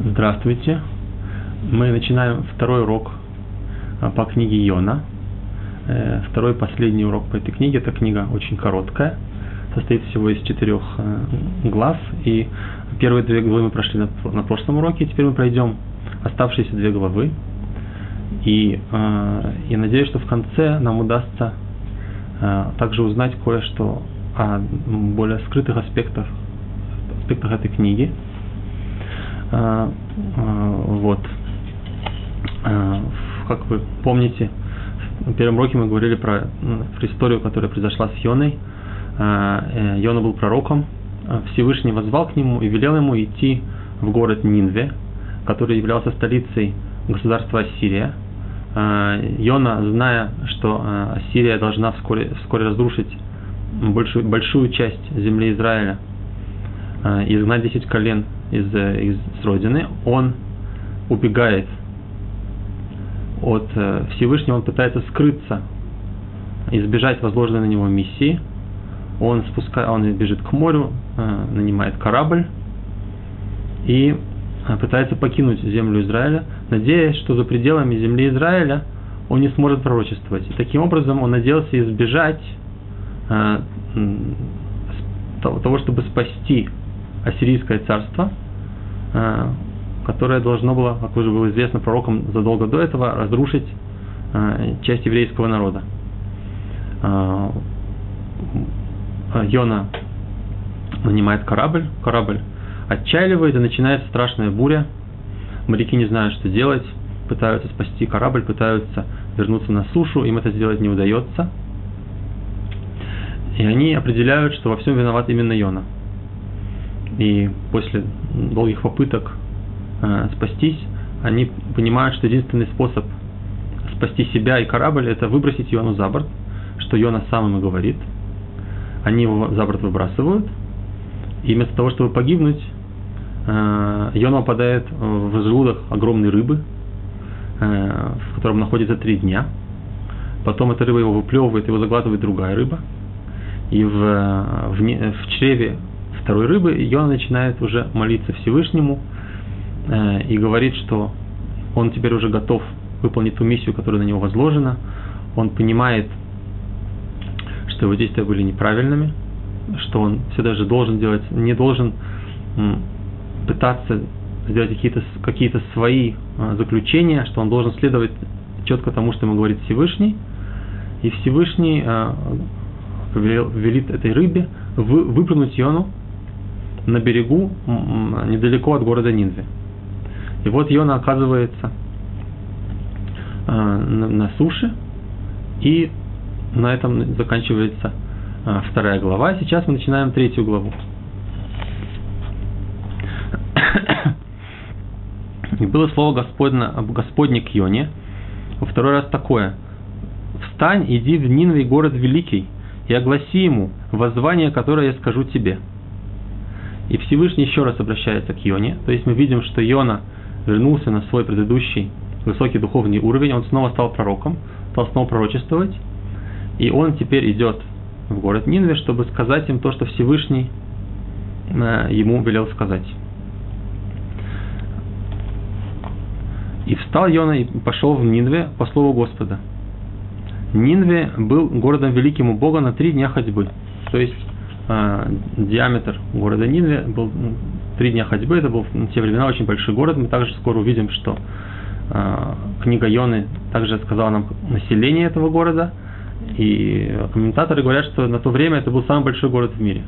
Здравствуйте. Мы начинаем второй урок а, по книге Йона. Э, второй последний урок по этой книге. Эта книга очень короткая, состоит всего из четырех э, глав. И первые две главы мы прошли на, прошлом уроке, теперь мы пройдем оставшиеся две главы. И э, я надеюсь, что в конце нам удастся также узнать кое-что о более скрытых аспектах, аспектах этой книги. А, а, вот. А, как вы помните, в первом уроке мы говорили про, про историю, которая произошла с Йоной. Э, Йона был пророком. Всевышний возвал к нему и велел ему идти в город Нинве, который являлся столицей государства Ассирия. Йона, зная, что Ассирия должна вскоре, вскоре разрушить большую, большую часть земли Израиля и изгнать 10 колен из, из с родины, он убегает от э, Всевышнего, он пытается скрыться, избежать возложенной на него миссии. Он, спускает, он бежит к морю, э, нанимает корабль и э, пытается покинуть землю Израиля, надеясь, что за пределами земли Израиля он не сможет пророчествовать. И таким образом он надеялся избежать того, чтобы спасти ассирийское царство – Э, которое должно было, как уже было известно пророком задолго до этого, разрушить э, часть еврейского народа. Э, Йона нанимает корабль, корабль отчаливает и начинается страшная буря. Моряки не знают, что делать, пытаются спасти корабль, пытаются вернуться на сушу, им это сделать не удается. И они определяют, что во всем виноват именно Йона. И после долгих попыток э, спастись, они понимают, что единственный способ спасти себя и корабль – это выбросить Йону за борт, что Йона сам и говорит. Они его за борт выбрасывают, и вместо того, чтобы погибнуть, э, Йона попадает в желудок огромной рыбы, э, в котором находится три дня. Потом эта рыба его выплевывает, его заглатывает другая рыба. И в, в, в чреве второй рыбы, и он начинает уже молиться Всевышнему э, и говорит, что он теперь уже готов выполнить ту миссию, которая на него возложена. Он понимает, что его действия были неправильными, что он все даже должен делать, не должен пытаться сделать какие-то какие свои э, заключения, что он должен следовать четко тому, что ему говорит Всевышний. И Всевышний э, велит этой рыбе выплюнуть Йону на берегу, недалеко от города Нинве. И вот Йона оказывается э, на, суше, и на этом заканчивается э, вторая глава. Сейчас мы начинаем третью главу. И было слово Господне, Господне к Йоне, во второй раз такое. «Встань, иди в Нинве, город великий, и огласи ему воззвание, которое я скажу тебе». И Всевышний еще раз обращается к Йоне. То есть мы видим, что Йона вернулся на свой предыдущий высокий духовный уровень, он снова стал пророком, стал снова пророчествовать. И он теперь идет в город Нинве, чтобы сказать им то, что Всевышний э, ему велел сказать. И встал Йона и пошел в Нинве по слову Господа. Нинве был городом великим у Бога на три дня ходьбы. То есть диаметр города Нинве был ну, три дня ходьбы, это был в те времена очень большой город. Мы также скоро увидим, что э, книга Йоны также сказала нам население этого города. И комментаторы говорят, что на то время это был самый большой город в мире.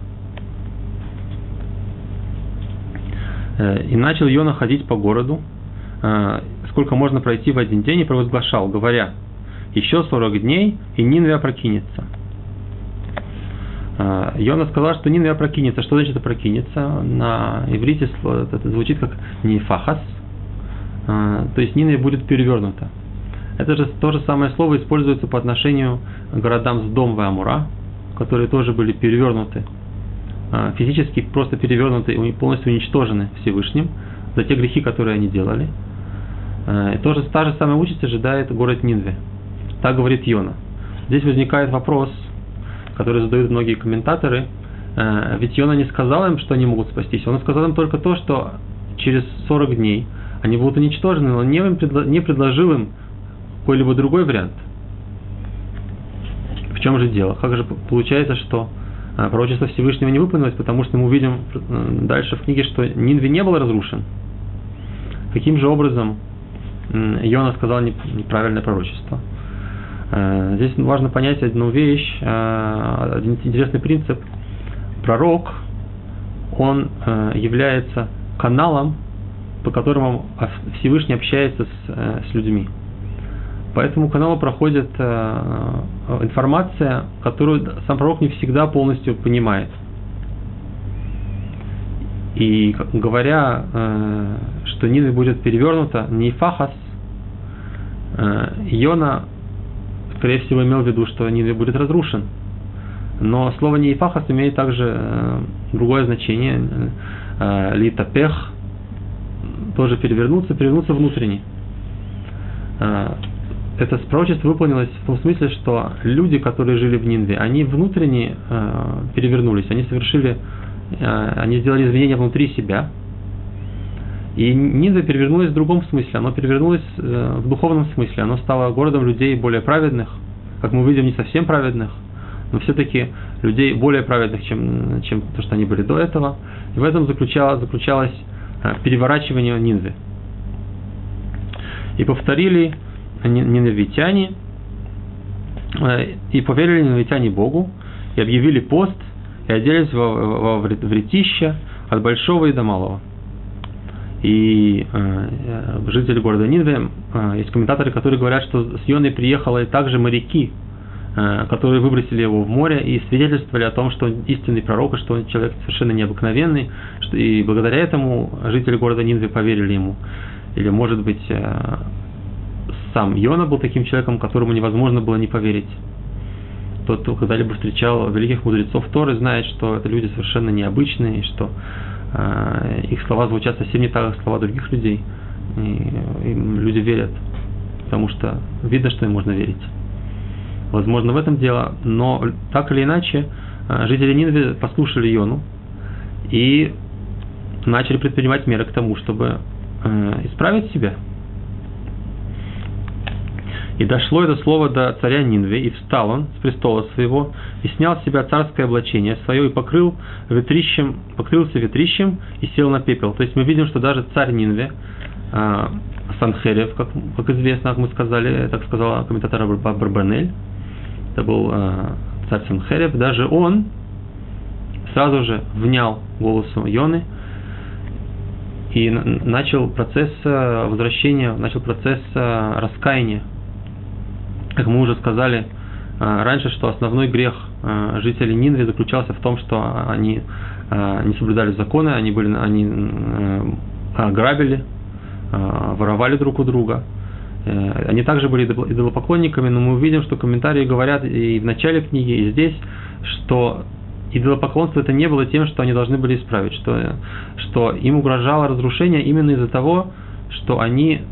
Э, и начал Йона ходить по городу, э, сколько можно пройти в один день, и провозглашал, говоря, еще 40 дней, и Нинве опрокинется. Йона сказал, что Нинве опрокинется. Что значит опрокинется? На иврите это звучит как нефахас, а, то есть Нинве будет перевернута. Это же то же самое слово используется по отношению к городам с и Амура, которые тоже были перевернуты, а, физически просто перевернуты и полностью уничтожены Всевышним за те грехи, которые они делали. И тоже та же самая участь ожидает город Нинве. Так говорит Йона. Здесь возникает вопрос – который задают многие комментаторы, э, ведь Йона не сказал им, что они могут спастись. Он сказал им только то, что через 40 дней они будут уничтожены, но он не, предложил им какой-либо другой вариант. В чем же дело? Как же получается, что а, пророчество Всевышнего не выполнилось, потому что мы увидим э, дальше в книге, что Нинве не был разрушен. Каким же образом Йона сказал неправильное пророчество? Э, здесь важно понять одну вещь, э, один интересный принцип. Пророк, он является каналом, по которому Всевышний общается с, с людьми. По этому каналу проходит э, информация, которую сам пророк не всегда полностью понимает. И говоря, э, что Нина будет перевернута, не Фахас, э, Йона, скорее всего, имел в виду, что Нина будет разрушен. Но слово Нейфахас имеет также э, другое значение. Э, Литапех, тоже перевернуться, перевернуться внутренне. Э, это пророчество выполнилось в том смысле, что люди, которые жили в Нинве, они внутренне э, перевернулись, они совершили, они сделали изменения внутри себя. И Нинве перевернулась в другом смысле, оно перевернулось э, в духовном смысле, оно стало городом людей более праведных, как мы видим, не совсем праведных, но все-таки людей более праведных, чем, чем то, что они были до этого. И в этом заключалось, заключалось э, переворачивание Нинвы. И повторили ниневитяне, э, и поверили ниневитяне Богу, и объявили пост, и оделись во, во вретища от большого и до малого. И э, э, жители города Нинве, э, есть комментаторы, которые говорят, что с Йоной приехали также моряки, э, которые выбросили его в море и свидетельствовали о том, что он истинный пророк, и что он человек совершенно необыкновенный, что, и благодаря этому жители города Нинве поверили ему. Или, может быть, э, сам Йона был таким человеком, которому невозможно было не поверить. Тот, кто когда-либо встречал великих мудрецов Торы, знает, что это люди совершенно необычные, что э, их слова звучат совсем не так, как слова других людей. И им люди верят, потому что видно, что им можно верить. Возможно, в этом дело, но так или иначе, э, жители Нинве послушали Йону и начали предпринимать меры к тому, чтобы э, исправить себя – и дошло это слово до царя Нинве, и встал он с престола своего, и снял с себя царское облачение свое, и покрыл ветрищем, покрылся ветрищем, и сел на пепел. То есть мы видим, что даже царь Нинве, э, Санхерев, как, как известно, как мы сказали, так сказала комментатор Барбанель, это был э, царь Санхерев, даже он сразу же внял голосу Йоны, и начал процесс э, возвращения, начал процесс раскаяния как мы уже сказали а, раньше, что основной грех а, жителей Нинвы заключался в том, что они а, не соблюдали законы, они, были, они грабили, воровали друг у друга. Э, они также были идолопоклонниками, но мы увидим, что комментарии говорят и в начале книги, и здесь, что идолопоклонство это не было тем, что они должны были исправить, что, что им угрожало разрушение именно из-за того, что они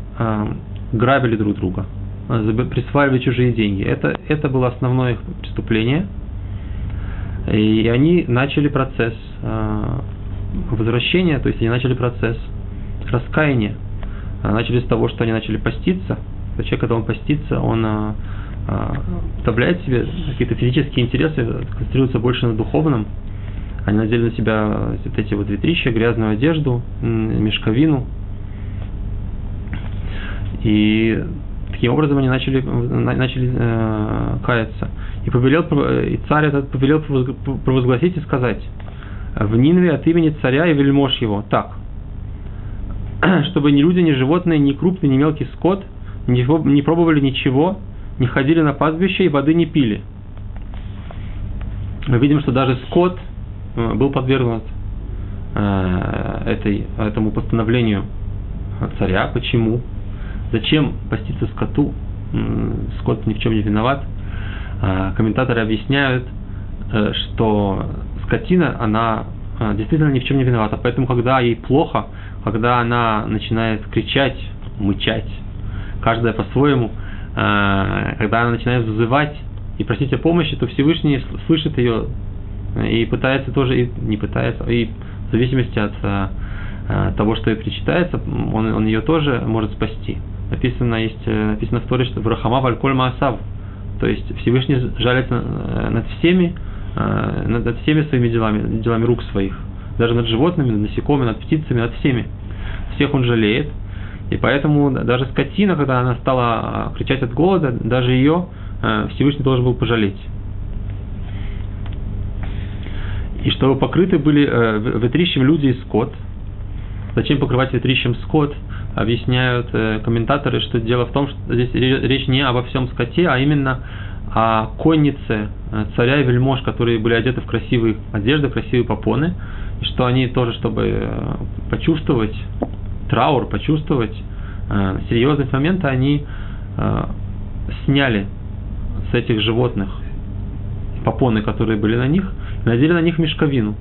грабили друг друга присваивали чужие деньги. Это, это было основное их преступление. И они начали процесс э, возвращения, то есть они начали процесс раскаяния. Начали с того, что они начали поститься. Человек, когда он постится, он э, подавляет себе какие-то физические интересы, концентрируется больше на духовном. Они надели на себя вот эти вот ветрища, грязную одежду, мешковину. И Таким образом они начали, начали э, каяться. И, повелел, и царь этот повелел провозгласить и сказать, в Нинве от имени царя и вельмож его, так, чтобы ни люди, ни животные, ни крупный, ни мелкий скот не, не пробовали ничего, не ходили на пастбище и воды не пили. Мы видим, что даже скот э, был подвергнут э, этой, этому постановлению царя. Почему? Зачем поститься скоту? Скот ни в чем не виноват. А, комментаторы объясняют, э, что скотина, она а, действительно ни в чем не виновата. Поэтому, когда ей плохо, когда она начинает кричать, мычать, каждая по-своему, а, когда она начинает вызывать и просить о помощи, то Всевышний слышит ее и пытается тоже, и не пытается, и в зависимости от того, что ей причитается, он, он ее тоже может спасти. Написано, есть, написано в Торе, что Врахама Вальколь Маасав, то есть Всевышний жалится над всеми, над всеми своими делами, делами рук своих, даже над животными, над насекомыми, над птицами, над всеми. Всех он жалеет, и поэтому даже скотина, когда она стала кричать от голода, даже ее Всевышний должен был пожалеть и чтобы покрыты были э, ветрищем люди и скот. Зачем покрывать ветрищем скот? Объясняют э, комментаторы, что дело в том, что здесь речь не обо всем скоте, а именно о коннице э, царя и вельмож, которые были одеты в красивые одежды, красивые попоны, и что они тоже, чтобы э, почувствовать траур, почувствовать э, серьезность момента, они э, сняли с этих животных попоны, которые были на них, надели на них мешковину,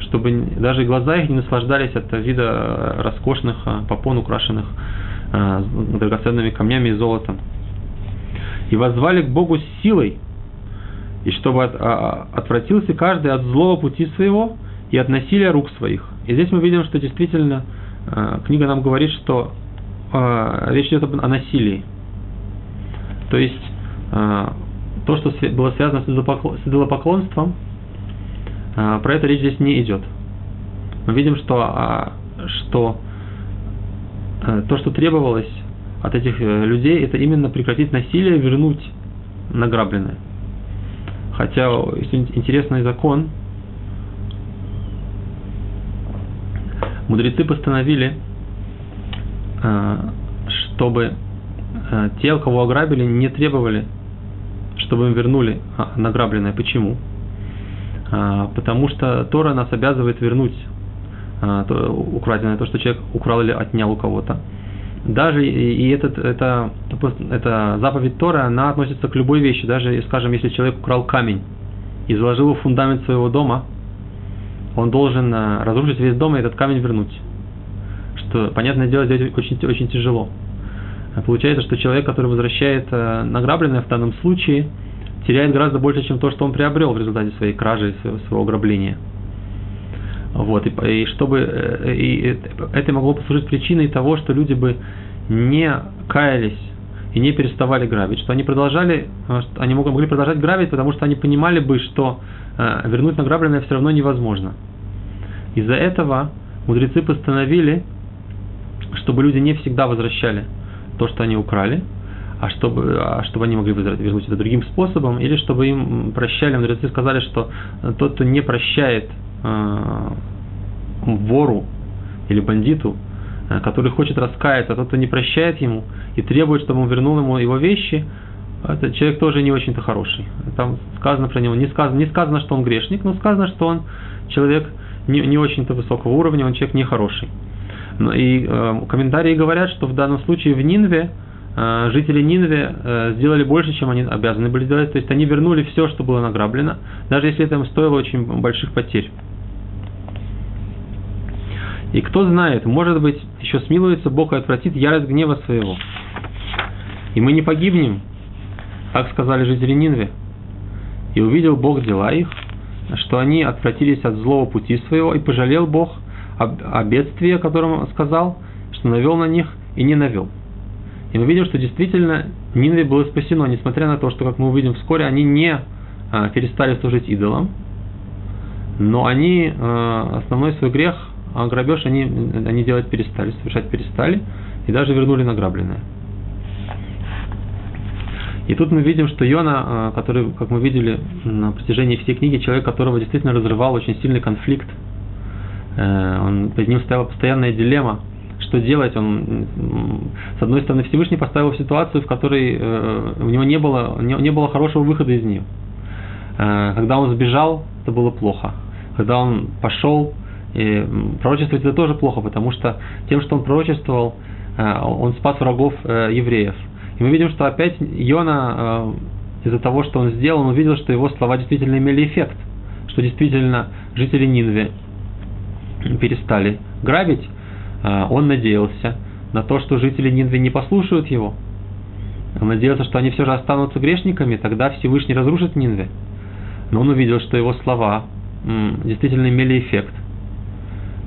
чтобы даже глаза их не наслаждались от вида роскошных а, попон, украшенных а, драгоценными камнями и золотом. И воззвали к Богу с силой, и чтобы от, а, отвратился каждый от злого пути своего и от насилия рук своих. И здесь мы видим, что действительно книга нам говорит, что речь идет о насилии. То есть то, что было связано с идолопоклонством, а, про это речь здесь не идет. Мы видим, что, а, что э, то, что требовалось от этих э, людей, это именно прекратить насилие, вернуть награбленное. Хотя интересный закон. Мудрецы постановили, э, чтобы те, кого ограбили, не требовали, чтобы им вернули а, награбленное. Почему? А, потому что Тора нас обязывает вернуть а, украденное, то, что человек украл или отнял у кого-то. Даже и этот, это, это заповедь Тора, она относится к любой вещи. Даже, скажем, если человек украл камень и заложил в фундамент своего дома, он должен а, разрушить весь дом и этот камень вернуть. Что, понятное дело, сделать очень, очень тяжело. Получается, что человек, который возвращает награбленное в данном случае – теряет гораздо больше, чем то, что он приобрел в результате своей кражи, своего ограбления. Вот, и, и чтобы э, и это могло послужить причиной того, что люди бы не каялись и не переставали грабить, что они продолжали, э, что они могли продолжать грабить, потому что они понимали бы, что э, вернуть награбленное все равно невозможно. Из-за этого мудрецы постановили, чтобы люди не всегда возвращали то, что они украли, а чтобы, а чтобы они могли вернуть это другим способом, или чтобы им прощали. Мудрецы сказали, что тот, кто не прощает э, вору или бандиту, э, который хочет раскаяться, а тот, кто не прощает ему и требует, чтобы он вернул ему его вещи, этот человек тоже не очень-то хороший. Там сказано про него, не сказано, не сказано, что он грешник, но сказано, что он человек не, не очень-то высокого уровня, он человек нехороший. И э, комментарии говорят, что в данном случае в Нинве жители Нинве э, сделали больше, чем они обязаны были сделать. То есть они вернули все, что было награблено, даже если это им стоило очень больших потерь. И кто знает, может быть, еще смилуется Бог и отвратит ярость гнева своего. И мы не погибнем, так сказали жители Нинве. И увидел Бог дела их, что они отвратились от злого пути своего, и пожалел Бог о бедствии, о котором сказал, что навел на них и не навел. И мы видим, что действительно Нинве было спасено, несмотря на то, что, как мы увидим вскоре, они не а, перестали служить идолам, но они а, основной свой грех, а грабеж, они, они делать перестали, совершать перестали, и даже вернули награбленное. И тут мы видим, что Йона, а, который, как мы видели на протяжении всей книги, человек, которого действительно разрывал очень сильный конфликт, э, он, перед ним стояла постоянная дилемма – что делать. Он, с одной стороны, Всевышний поставил ситуацию, в которой э, у него не было, не, не было хорошего выхода из нее. Э, когда он сбежал, это было плохо. Когда он пошел, и пророчествовать это тоже плохо, потому что тем, что он пророчествовал, э, он спас врагов э, евреев. И мы видим, что опять Йона э, из-за того, что он сделал, он увидел, что его слова действительно имели эффект, что действительно жители Нинве перестали грабить, он надеялся на то, что жители Нинвы не послушают его. Он надеялся, что они все же останутся грешниками, тогда Всевышний разрушит Нинве. Но он увидел, что его слова действительно имели эффект.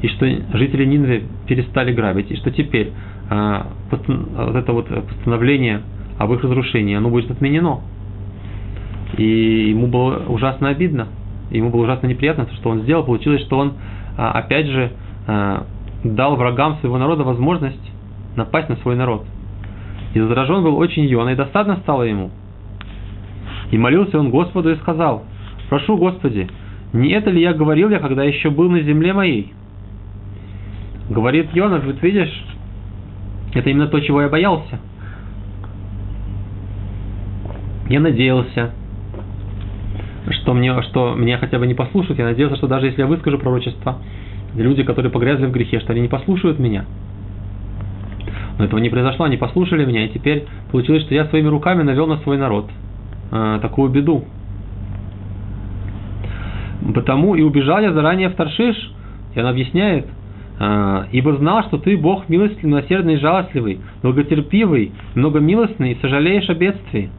и что жители Нинвы перестали грабить, и что теперь а, вот это вот постановление об их разрушении, оно будет отменено. И ему было ужасно обидно, ему было ужасно неприятно, что он сделал. Получилось, что он, а, опять же, а, дал врагам своего народа возможность напасть на свой народ. И заражен был очень Йона, и досадно стало ему. И молился он Господу и сказал, «Прошу, Господи, не это ли я говорил я, когда еще был на земле моей?» Говорит Йона, вот видишь, это именно то, чего я боялся. Я надеялся, что мне, что меня хотя бы не послушают. Я надеялся, что даже если я выскажу пророчество, люди, которые погрязли в грехе, что они не послушают меня. Но этого не произошло, они послушали меня, и теперь получилось, что я своими руками навел на свой народ э, такую беду. Потому и убежал я заранее в Таршиш, и он объясняет, э, ибо знал, что ты Бог милостивый, милосердный и жалостливый, долготерпивый, многомилостный и сожалеешь о бедствии.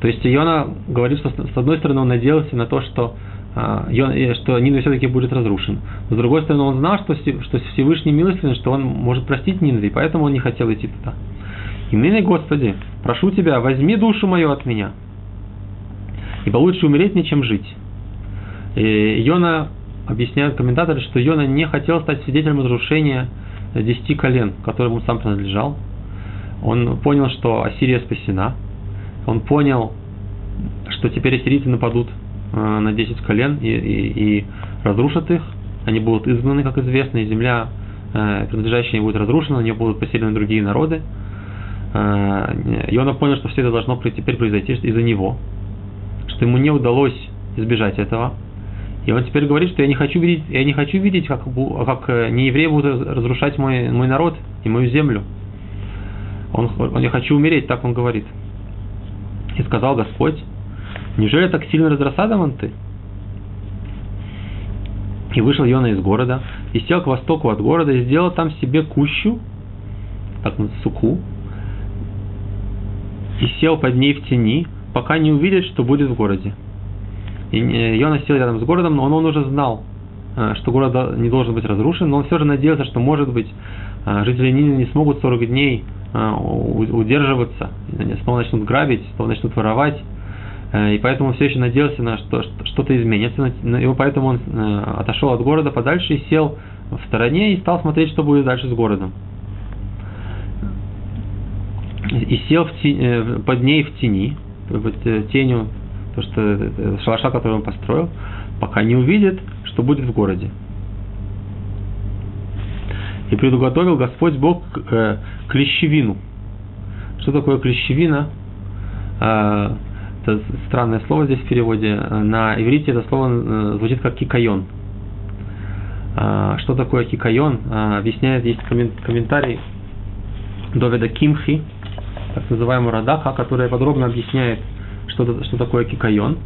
То есть Иона говорит, что с одной стороны он надеялся на то, что, что Нинве все-таки будет разрушен. С другой стороны, он знал, что, что Всевышний милостивый, что он может простить Нинве, и поэтому он не хотел идти туда. И ныне, Господи, прошу Тебя, возьми душу мою от меня, ибо лучше умереть мне, чем жить. И Йона объясняют комментаторы, что Йона не хотел стать свидетелем разрушения десяти колен, которым он сам принадлежал. Он понял, что Ассирия спасена – он понял, что теперь ассирийцы нападут на 10 колен и, и, и разрушат их. Они будут изгнаны, как известно, и земля, э, принадлежащая им, будет разрушена, на нее будут поселены другие народы. Э, и он понял, что все это должно теперь произойти из-за него, что ему не удалось избежать этого. И он теперь говорит, что я не хочу видеть, я не хочу видеть, как, как не евреи будут разрушать мой, мой народ и мою землю. Он, он, я хочу умереть, так он говорит. И сказал Господь, неужели так сильно разрасадован ты? И вышел Йона из города, и сел к востоку от города, и сделал там себе кущу, так суку, и сел под ней в тени, пока не увидит, что будет в городе. И Йона сел рядом с городом, но он, он уже знал, э, что город не должен быть разрушен, но он все же надеялся, что, может быть, э, жители Нины не смогут 40 дней а, удерживаться, снова начнут грабить, снова начнут воровать, э, и поэтому все еще надеялся на что что-то изменится, и поэтому он э, отошел от города подальше и сел в стороне и стал смотреть, что будет дальше с городом. И сел в тени, э, под ней в тени, под тенью, то что шалаша, который он построил, пока не увидит, что будет в городе. И предуготовил Господь Бог э, клещевину. Что такое клещевина? Э, это странное слово здесь в переводе. На иврите это слово э, звучит как кикайон. Э, что такое кикайон? Э, объясняет, есть комментарий Доведа Кимхи, так называемого Радаха, который подробно объясняет, что, что такое кикайон.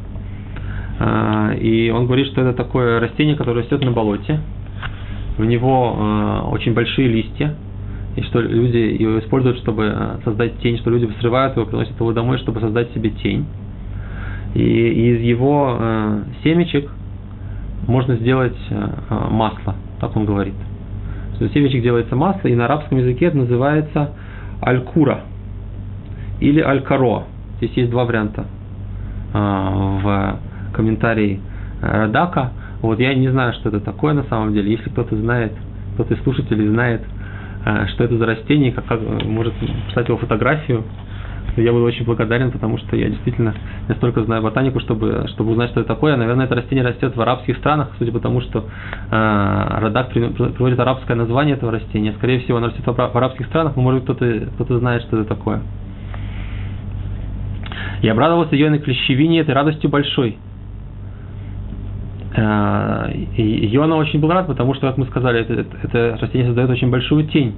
И он говорит, что это такое растение, которое растет на болоте, в него э, очень большие листья, и что люди его используют, чтобы э, создать тень, что люди срывают его, приносят его домой, чтобы создать себе тень. И из его э, семечек можно сделать э, э, масло, так он говорит. Из семечек делается масло, и на арабском языке это называется алькура или алькаро. Здесь есть два варианта э, в комментарии Радака – вот я не знаю, что это такое на самом деле. Если кто-то знает, кто-то из слушателей знает, э, что это за растение, как, может прислать его фотографию, то я буду очень благодарен, потому что я действительно не столько знаю ботанику, чтобы, чтобы узнать, что это такое. Наверное, это растение растет в арабских странах, судя по тому, что э, Радак приводит арабское название этого растения. Скорее всего, оно растет в арабских странах, но может кто-то кто знает, что это такое. Я обрадовался ее на клещевине этой радостью большой. Э, и Йона очень был рад, потому что, как мы сказали, это, это растение создает очень большую тень.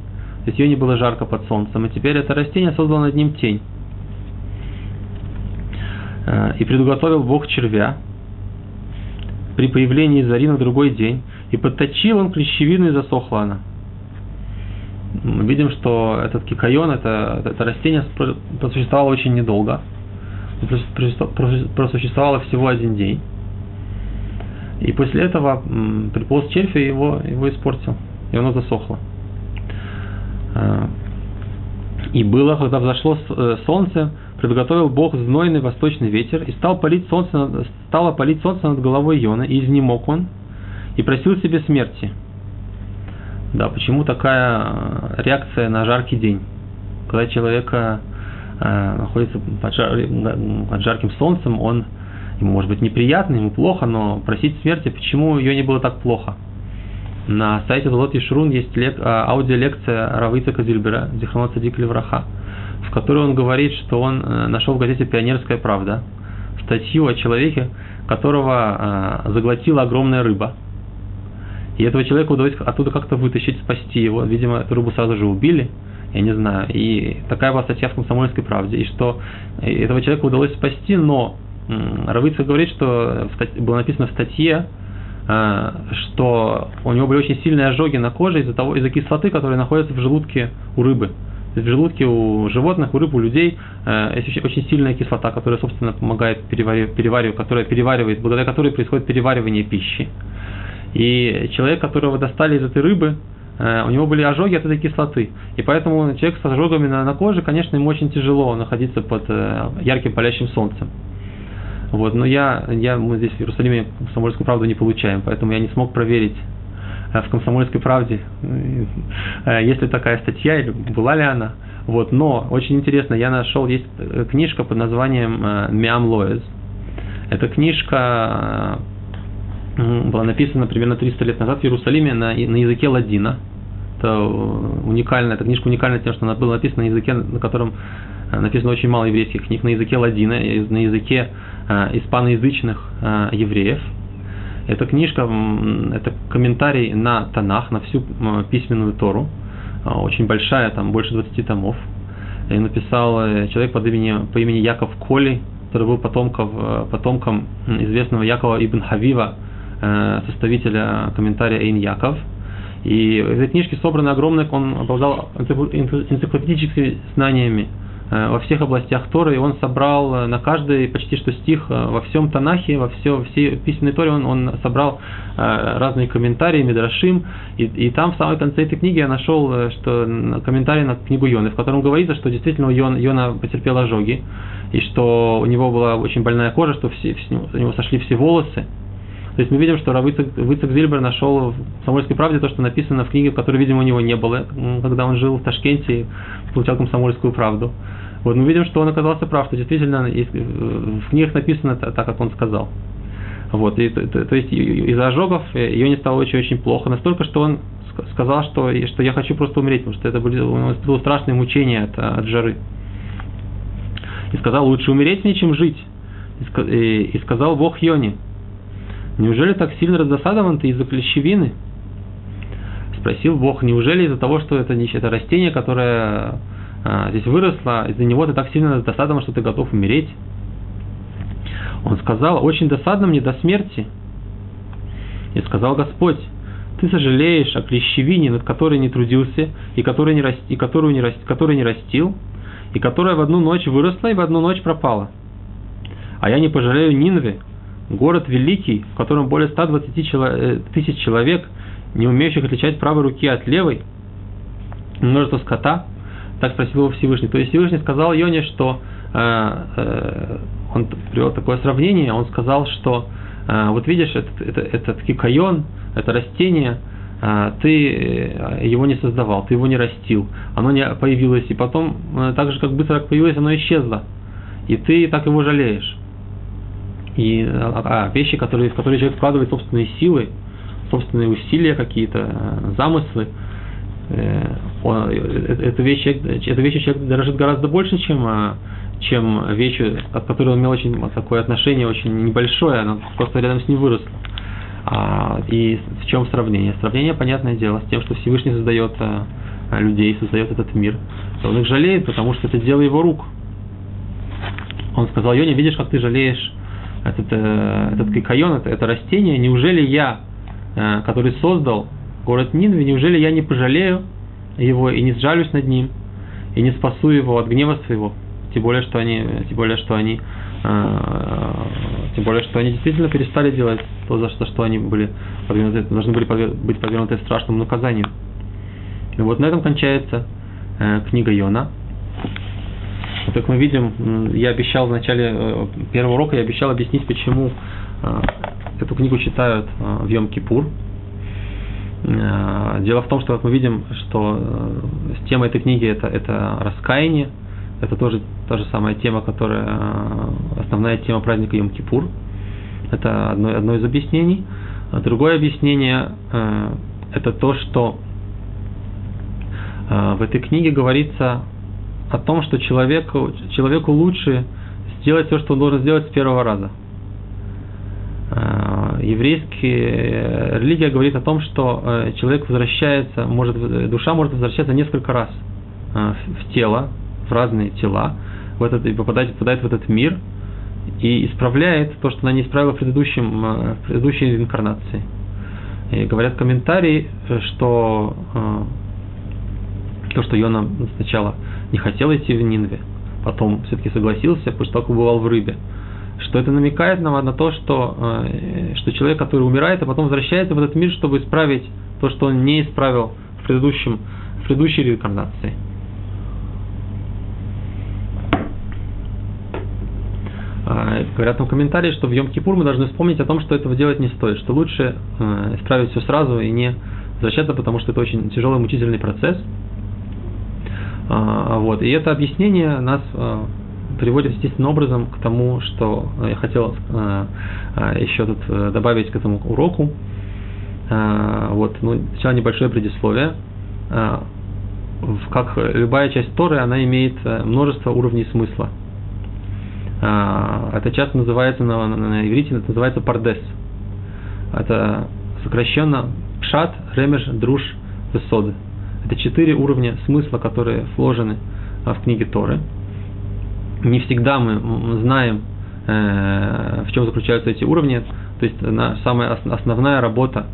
Есть ее не было жарко под солнцем, и теперь это растение создало над ним тень. Э, и предуготовил Бог червя при появлении зари на другой день, и подточил он клещевину, и засохла она. Мы видим, что этот кикайон, это, это растение просуществовало очень недолго. Просуществовало всего один день. И после этого приполз червь и его, его испортил, и оно засохло. А, и было, когда взошло э, солнце, приготовил Бог знойный восточный ветер, и стал палить солнце, стало палить солнце над головой Йона, и изнемог он, и просил себе смерти. Да, почему такая э, реакция на жаркий день? Когда человека э, находится под, жар, под жарким солнцем, он ему может быть неприятно, ему плохо, но просить смерти, почему ее не было так плохо? На сайте Золот Ишрун есть лек, а, аудиолекция Равица Казильбера, Зихрона Цадик Левраха, в которой он говорит, что он э, нашел в газете «Пионерская правда» статью о человеке, которого э, заглотила огромная рыба. И этого человека удалось оттуда как-то вытащить, спасти его. Видимо, эту рыбу сразу же убили, я не знаю. И такая была статья в «Комсомольской правде». И что э, этого человека удалось спасти, но Равица говорит, что было написано в статье, что у него были очень сильные ожоги на коже из-за того, из-за кислоты, которая находится в желудке у рыбы. То есть в желудке у животных, у рыб, у людей э, есть очень сильная кислота, которая, собственно, помогает переваривать, переваривать, которая переваривает, благодаря которой происходит переваривание пищи. И человек, которого достали из этой рыбы, э, у него были ожоги от этой кислоты. И поэтому человек с ожогами на, на коже, конечно, ему очень тяжело находиться под ярким палящим солнцем. Вот, но я, я, мы здесь в Иерусалиме комсомольскую правду не получаем, поэтому я не смог проверить э, в комсомольской правде, э, есть ли такая статья, или была ли она. Вот, но очень интересно, я нашел, есть э, книжка под названием Миам Лоэз. Эта книжка была написана примерно 300 лет назад в Иерусалиме на, на языке ладина. Это уникально, эта книжка уникальна тем, что она была написана на языке, на котором написано очень мало еврейских книг, на языке ладина, на языке Э, испаноязычных э, евреев. Эта книжка, это комментарий на Танах, на всю письменную Тору, э, очень большая, там больше 20 томов. И написал человек под именем, по имени Яков Коли, который был потомков, потомком известного Якова Ибн Хавива, составителя комментария Эйн Яков. И в этой книжке собрано огромное, он обладал энциклопедическими знаниями Э, во всех областях Торы, и он собрал э, на каждый почти что стих э, во всем Танахе, во все, всей письменной Торе, он, он собрал разные комментарии, Мидрашим, и, и там в самом конце этой книги я нашел что комментарий на книгу Йоны, в котором говорится, что действительно Йон, Йона потерпел ожоги, и что у него была очень больная кожа, что все, у него сошли все волосы, то есть мы видим, что Равыцак Зильбер нашел в Самольской правде то, что написано в книге, которой, видимо, у него не было, когда он жил в Ташкенте и получал комсомольскую правду. Вот мы видим, что он оказался прав, что действительно в книгах написано так, как он сказал. Вот, и, то, то есть из-за ожогов ее не стало очень-очень плохо, настолько, что он сказал, что, что я хочу просто умереть, потому что это были, было страшное мучение от, от жары. И сказал, лучше умереть мне, чем жить. И, и сказал Бог Йони, неужели так сильно раздосадован ты из-за клещевины? Спросил Бог, неужели из-за того, что это, это растение, которое а, здесь выросла, из-за него ты так сильно досадован, что ты готов умереть. Он сказал, очень досадно мне до смерти. И сказал Господь, ты сожалеешь о клещевине, над которой не трудился, и, которой не раст... и которую не, раст... которую не растил, и которая в одну ночь выросла и в одну ночь пропала. А я не пожалею Нинве, город великий, в котором более 120 чело... Э, тысяч человек, не умеющих отличать правой руки от левой, множество скота, так спросил его Всевышний. То есть Всевышний сказал Йоне, что э, э, он привел такое сравнение, он сказал, что э, вот видишь, этот, это, этот кикайон, это растение, э, ты э, его не создавал, ты его не растил, оно не появилось, и потом, так же как быстро как появилось, оно исчезло. И ты так его жалеешь. И а, вещи, которые, в которые человек вкладывает собственные силы, собственные усилия какие-то, замыслы, Э, он, э, эта вещь, эта вещь человек дорожит гораздо больше, чем, а, чем вещь, от которой он имел очень такое отношение очень небольшое, она просто рядом с ним выросла. А, и в чем сравнение? Сравнение, понятное дело, с тем, что Всевышний создает а, людей, создает этот мир. Он их жалеет, потому что это дело его рук. Он сказал, Йоне, видишь, как ты жалеешь этот, э, этот кайон, это, это растение, неужели я, который создал город Нинве, неужели я не пожалею его и не сжалюсь над ним, и не спасу его от гнева своего, тем более, что они, тем более, что они, э, тем более, что они действительно перестали делать то, за что, что они были подвергнуты, должны были быть подвергнуты страшному наказанию. И вот на этом кончается э, книга Йона. Как мы видим, я обещал в начале э, первого урока, я обещал объяснить, почему э, эту книгу читают э, в Йом-Кипур. Дело в том, что, как мы видим, что тема этой книги это, это раскаяние, это тоже та же самая тема, которая основная тема праздника Йом-Кипур. Это одно, одно из объяснений. А другое объяснение это то, что в этой книге говорится о том, что человеку, человеку лучше сделать все, что он должен сделать с первого раза. Э, еврейская религия говорит о том, что э, человек возвращается, может, душа может возвращаться несколько раз э, в тело, в разные тела, в этот, и попадает, попадает в этот мир и исправляет то, что она не исправила в, предыдущем, в предыдущей инкарнации. И говорят комментарии, что то, что Йона сначала не хотел идти в Нинве, потом все-таки согласился, после того, как побывал в рыбе. Что это намекает нам на то, что, э, что человек, который умирает, а потом возвращается в этот мир, чтобы исправить то, что он не исправил в, предыдущем, в предыдущей реинкарнации. А, говорят в комментарии, что в Йом-Кипур мы должны вспомнить о том, что этого делать не стоит, что лучше э, исправить все сразу и не возвращаться, потому что это очень тяжелый мучительный процесс – вот. И это объяснение нас а, приводит естественным образом к тому, что я хотел а, еще тут э, добавить к этому уроку. Вот, ну, сначала небольшое предисловие. Как любая часть Торы, она имеет э, множество уровней смысла. Это часто называется на, на, на иврите, это называется пардес. Это сокращенно пшат, ремеш, друж, весод. Это четыре уровня смысла, которые вложены а, в книге Торы. Не всегда мы знаем, э, в чем заключаются эти уровни. То есть самая основная работа,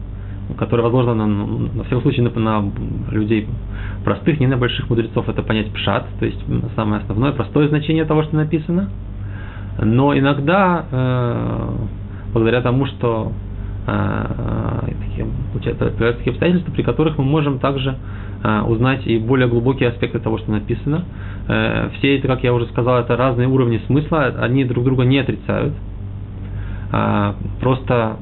которая возложена, на, на всяком случае, на, на людей простых, не на больших мудрецов, это понять пшат, то есть самое основное, простое значение того, что написано. Но иногда, э, благодаря тому, что появляются такие обстоятельства, при которых мы можем также а, узнать и более глубокие аспекты того, что написано. Э, все эти, как я уже сказал, это разные уровни смысла, они друг друга не отрицают. А, просто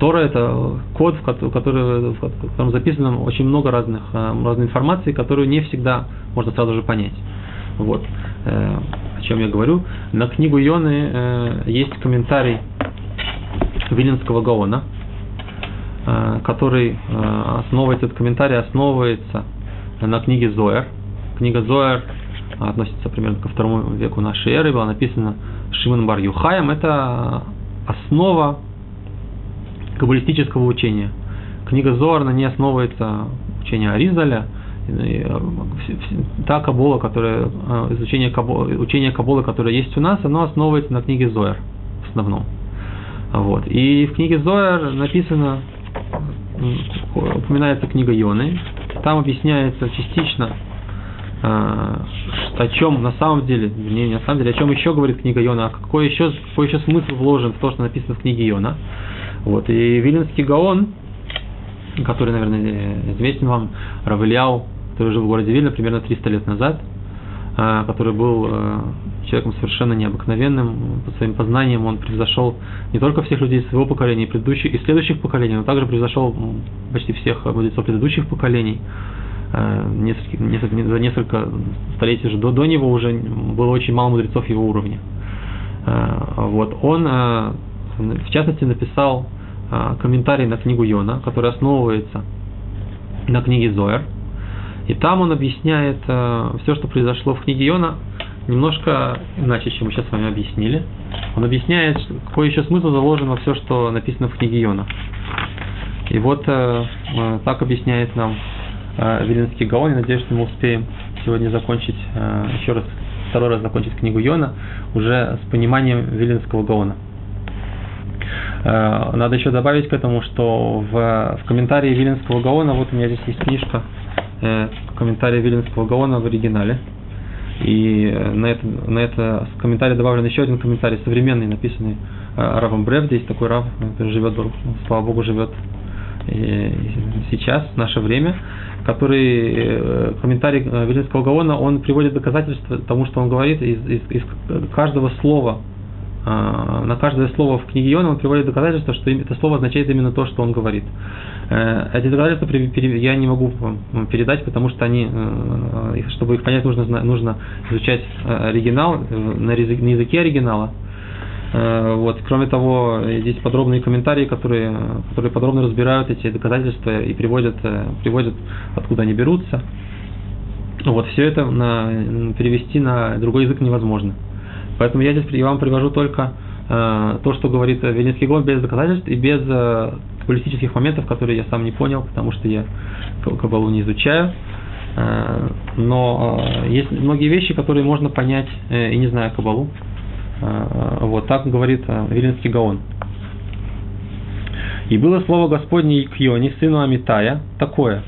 Тора – это код, в который, в котором записано очень много разных, а, разной информации, которую не всегда можно сразу же понять. Вот э, о чем я говорю. На книгу Йоны э, есть комментарий Виленского Гаона – Э, который э, основывается, этот комментарий основывается на книге Зоэр. Книга Зоэр относится примерно ко второму веку нашей эры, была написана Шимон Бар Юхаем. Это основа каббалистического учения. Книга Зоар на ней основывается учение Аризаля, э, та кабола, которая, изучение каболы, учение каболы, которое есть у нас, оно основывается на книге Зоэр в основном. Вот. И в книге Зоэр написано упоминается книга Йоны, там объясняется частично, э, о чем на самом деле, не, не на самом деле, о чем еще говорит книга Йона, а какой еще, какой еще смысл вложен в то, что написано в книге Йона. Вот, и Виленский Гаон, который, наверное, известен вам, Равельяу, который жил в городе Вильна примерно 300 лет назад – а, который был э, человеком совершенно необыкновенным, по своим познаниям он превзошел не только всех людей своего поколения, и предыдущих, и следующих поколений, но также превзошел почти всех мудрецов предыдущих поколений. Э, несколько, несколько, за несколько столетий же до, до него уже было очень мало мудрецов его уровня. Э, вот. Он, в частности, написал комментарий на книгу Йона, который основывается на книге Зоер – и там он объясняет э, все, что произошло в книге Йона, немножко иначе, чем мы сейчас с вами объяснили. Он объясняет, какой еще смысл заложен во все, что написано в книге Йона. И вот э, э, так объясняет нам э, Виленский Гаон. Я надеюсь, что мы успеем сегодня закончить, э, еще раз, второй раз закончить книгу Йона, уже с пониманием Виленского Гаона. Э, надо еще добавить к этому, что в, в комментарии Виленского Гаона, вот у меня здесь есть книжка, э, комментария Виленского Гаона в оригинале. И на это, на это комментарий добавлен еще один комментарий, современный, написанный Равом Брев. Здесь такой Рав, живет, слава Богу, живет сейчас, в наше время, который э, комментарий э, Вилинского Гаона, он приводит доказательства тому, что он говорит из, из, из каждого слова, на каждое слово в книге Иона он приводит доказательства, что это слово означает именно то, что он говорит. Э, эти доказательства я не могу передать, потому что они, чтобы их понять, нужно, нужно изучать оригинал на языке оригинала, Э, вот. Кроме того, здесь подробные комментарии, которые, которые подробно разбирают эти доказательства и приводят, э, приводят откуда они берутся. Вот, все это на, перевести на другой язык невозможно. Поэтому я здесь я вам привожу только э, то, что говорит Венецкий гон без доказательств и без э, политических моментов, которые я сам не понял, потому что я Кабалу не изучаю. Э, но э, есть многие вещи, которые можно понять э, и не зная Кабалу. А, вот так говорит а, Вилинский Гаон. И было слово Господне к Йоне, сыну Амитая, такое.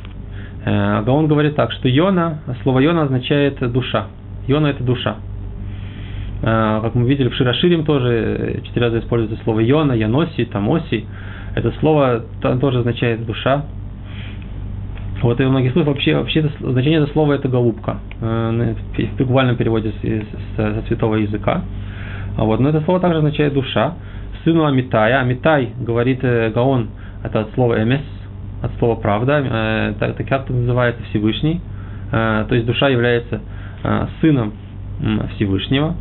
Э, Гаон говорит так, что Йона, слово Йона означает душа. Йона это душа. Э, как мы видели в Широширим тоже э, четыре раза используется слово Йона, Яноси, Тамоси. Это слово тоже означает душа. Вот и во многих случаях вообще, вообще это, значение этого слова это голубка. В буквальном переводе со святого языка. А вот, но это слово также означает душа. Сыну Амитая. Амитай, говорит э, Гаон, это от слова эмес, от слова правда. Э, так, так называется Всевышний. Э, то есть душа является э, сыном Всевышнего.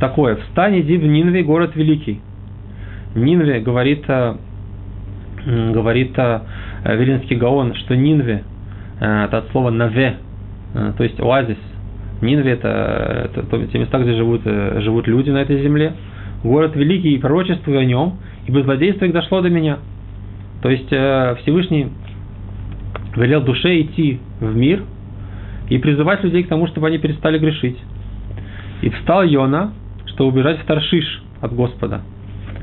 Такое. Встань, иди в Нинве, город великий. Нинве говорит, э, говорит э, Велинский Гаон, что Нинве, э, это от слова наве, то есть оазис, Нинве это, это, те места, где живут, живут люди на этой земле. Город великий, и пророчествую о нем, ибо злодейство их дошло до меня. То есть Всевышний велел душе идти в мир и призывать людей к тому, чтобы они перестали грешить. И встал Йона, чтобы убежать в Таршиш от Господа.